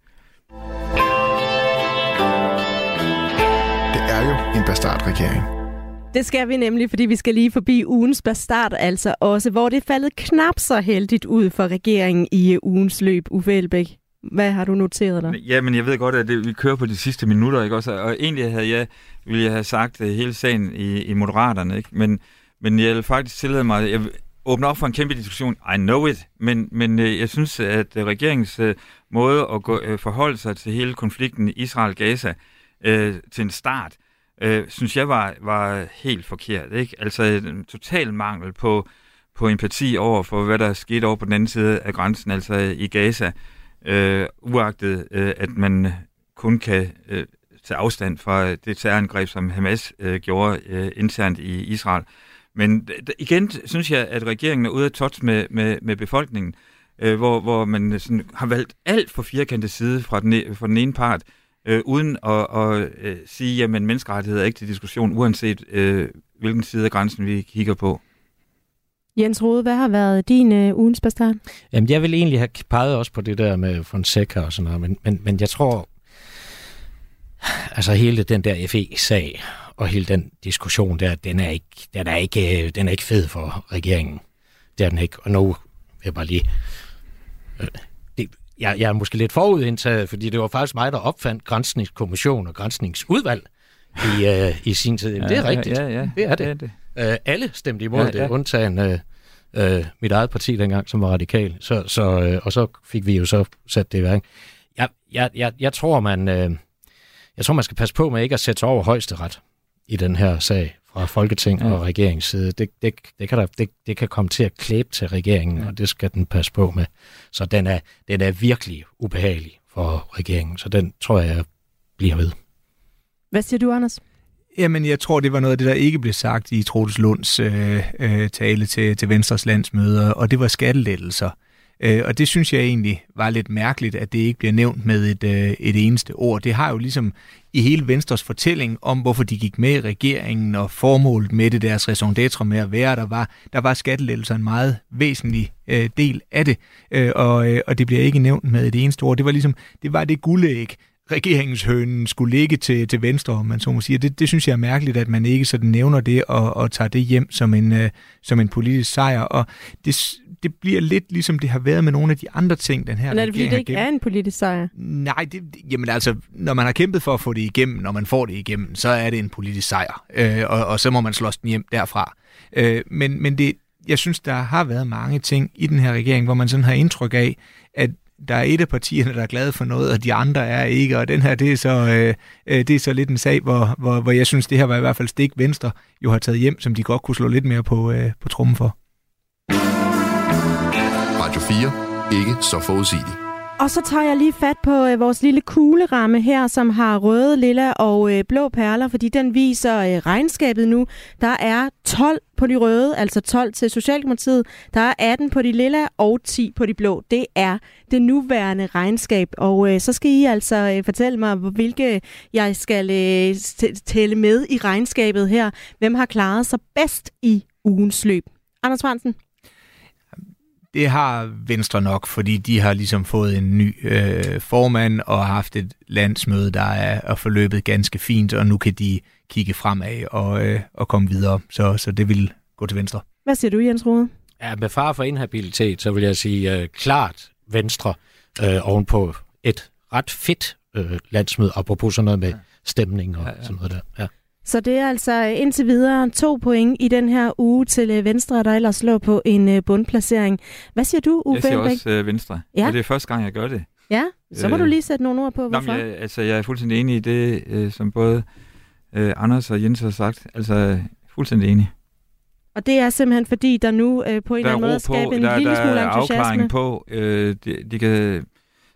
Det er jo en bastardregering. Det skal vi nemlig, fordi vi skal lige forbi ugens bastard, altså også, hvor det er faldet knap så heldigt ud for regeringen i øh, ugens løb. Uffe Elbæk, hvad har du noteret dig? Ja, men jeg ved godt, at det, vi kører på de sidste minutter, ikke også? Og egentlig havde jeg, ville jeg have sagt øh, hele sagen i, i Moderaterne, ikke? Men, men jeg vil faktisk tillade mig, jeg åbner åbne op for en kæmpe diskussion. I know it. Men, men øh, jeg synes, at regeringens måde at gå, forholde sig til hele konflikten Israel-Gaza øh, til en start, øh, synes jeg var, var helt forkert, ikke? Altså øh, en total mangel på, på empati over for, hvad der skete over på den anden side af grænsen, altså øh, i Gaza øh, uagtet øh, at man øh, kun kan øh, tage afstand fra det terrorangreb, som Hamas øh, gjorde øh, internt i Israel. Men igen synes jeg, at regeringen er ude af touch med, med, med befolkningen, øh, hvor, hvor man sådan har valgt alt for firkantet side fra den, e, fra den ene part, øh, uden at, at øh, sige, at menneskerettigheder er ikke til diskussion, uanset øh, hvilken side af grænsen vi kigger på. Jens Rode, hvad har været din øh, ugens bastard? Jamen, jeg vil egentlig have peget også på det der med Fonseca og sådan noget, men, men, men jeg tror, altså hele den der FE-sag og hele den diskussion der, den er ikke, den er ikke, øh, den er ikke fed for regeringen. Det er den ikke. Og nu vil jeg bare lige... Jeg, jeg er måske lidt forudindtaget, fordi det var faktisk mig, der opfandt grænsningskommission og grænsningsudvalg i, *laughs* øh, i sin tid. Jamen, det er rigtigt. Ja, ja, Det er det. er det. Øh, alle stemte imod Ja, ja, det, ja. undtagen øh, øh, mit eget parti dengang, som var radikal. Så, så, øh, og så fik vi jo så sat det i værk. Jeg, jeg, jeg, jeg, tror, man, øh, jeg tror, man skal passe på med ikke at sætte sig over højesteret i den her sag fra Folketing Ja. og regeringens side. Det, det, det, kan der, det, det kan komme til at klæbe til regeringen, Ja. og det skal den passe på med. Så den er, den er virkelig ubehagelig for regeringen, så den tror jeg, jeg bliver ved. Hvad siger du, Anders? Jamen, jeg tror, det var noget af det, der ikke blev sagt i Troels Lunds øh, øh, tale til, til Venstres landsmøder, og det var skattelettelser. Øh, Øh, og det synes jeg egentlig var lidt mærkeligt, at det ikke bliver nævnt med et, øh, et eneste ord. Det har jo ligesom i hele Venstres fortælling om, hvorfor de gik med i regeringen, og formålet med det, deres raison d'etre med at være, der var, der var skattelettelser en meget væsentlig øh, del af det, øh, og, øh, og det bliver ikke nævnt med et eneste ord. Det var ligesom, det var det guldæg, regeringshønen skulle ligge til, til venstre, om man så må sige. Det, det synes jeg er mærkeligt, at man ikke sådan nævner det og, og tager det hjem som en, øh, som en politisk sejr. Og det, det bliver lidt ligesom det har været med nogle af de andre ting, den her Men er det, fordi det ikke er en politisk sejr? Nej, det, jamen altså, når man har kæmpet for at få det igennem, når man får det igennem, så er det en politisk sejr, øh, og, og så må man slås den hjem derfra. Øh, men men det, jeg synes, der har været mange ting i den her regering, hvor man sådan har indtryk af, at der er et af partierne, der er glade for noget, og de andre er ikke, og den her, det er så, øh, øh, det er så lidt en sag, hvor, hvor, hvor jeg synes, det her var i hvert fald stik Venstre jo har taget hjem, som de godt kunne slå lidt mere på, øh, på trummen for. Radio 4. Ikke så forudsigeligt. Og så tager jeg lige fat på øh, vores lille kugleramme her, som har røde, lilla og øh, blå perler, fordi den viser øh, regnskabet nu. Der er 12 på de røde, altså 12 til Socialdemokratiet. Der er 18 på de lilla og 10 på de blå. Det er det nuværende regnskab. Og øh, så skal I altså øh, fortælle mig, hvor- hvilke jeg skal øh, tælle med i regnskabet her. Hvem har klaret sig bedst i ugens løb? Anders Fransen? Det har Venstre nok, fordi de har ligesom fået en ny øh, formand og har haft et landsmøde, der er, er forløbet ganske fint, og nu kan de kigge fremad og, øh, og komme videre. Så, så det vil gå til Venstre. Hvad siger du, Jens Rode? Ja, med far for inhabilitet, så vil jeg sige øh, klart Venstre øh, ovenpå et ret fedt øh, landsmøde, apropos sådan noget med stemning og ja, ja. sådan noget der. Ja. Så det er altså øh, indtil videre to point i den her uge til øh, Venstre, der ellers lå på en øh, bundplacering. Hvad siger du, Jeg Uffe siger Elbæk? også øh, Venstre. Ja. Og det er første gang, jeg gør det. Ja, så må Øh, du lige sætte nogle ord på, hvorfor. men jeg, altså, jeg er fuldstændig enig i det, øh, som både øh, Anders og Jens har sagt. Altså, fuldstændig enig. Og det er simpelthen fordi, der nu øh, på en der eller er anden måde skaber en der, lille der smule er entusiasme. afklaring på. Øh, de, de kan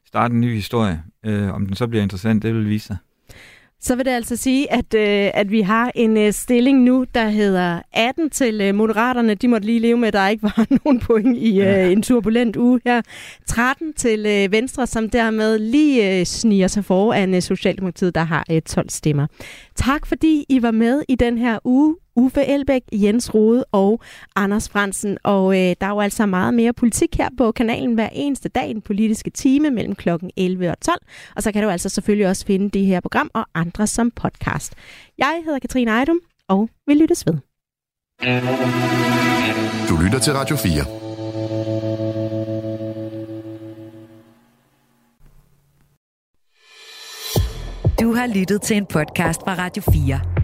starte en ny historie. Øh, om den så bliver interessant, det vil vise sig. Så vil det altså sige, at, øh, at vi har en øh, stilling nu, der hedder 18 til øh, Moderaterne. De måtte lige leve med, at der ikke var *laughs* nogen point i øh, en turbulent uge her. 13 til øh, Venstre, som dermed lige øh, sniger sig foran øh, Socialdemokratiet, der har øh, 12 stemmer. Tak fordi I var med i den her uge. Uffe Elbæk, Jens Rode og Anders Fransen. Og øh, der er jo altså meget mere politik her på kanalen hver eneste dag, den politiske time mellem klokken 11 og 12. Og så kan du altså selvfølgelig også finde det her program og andre som podcast. Jeg hedder Katrine Ejdum, og vi lyttes ved. Du lytter til Radio 4. Du har lyttet til en podcast fra Radio 4.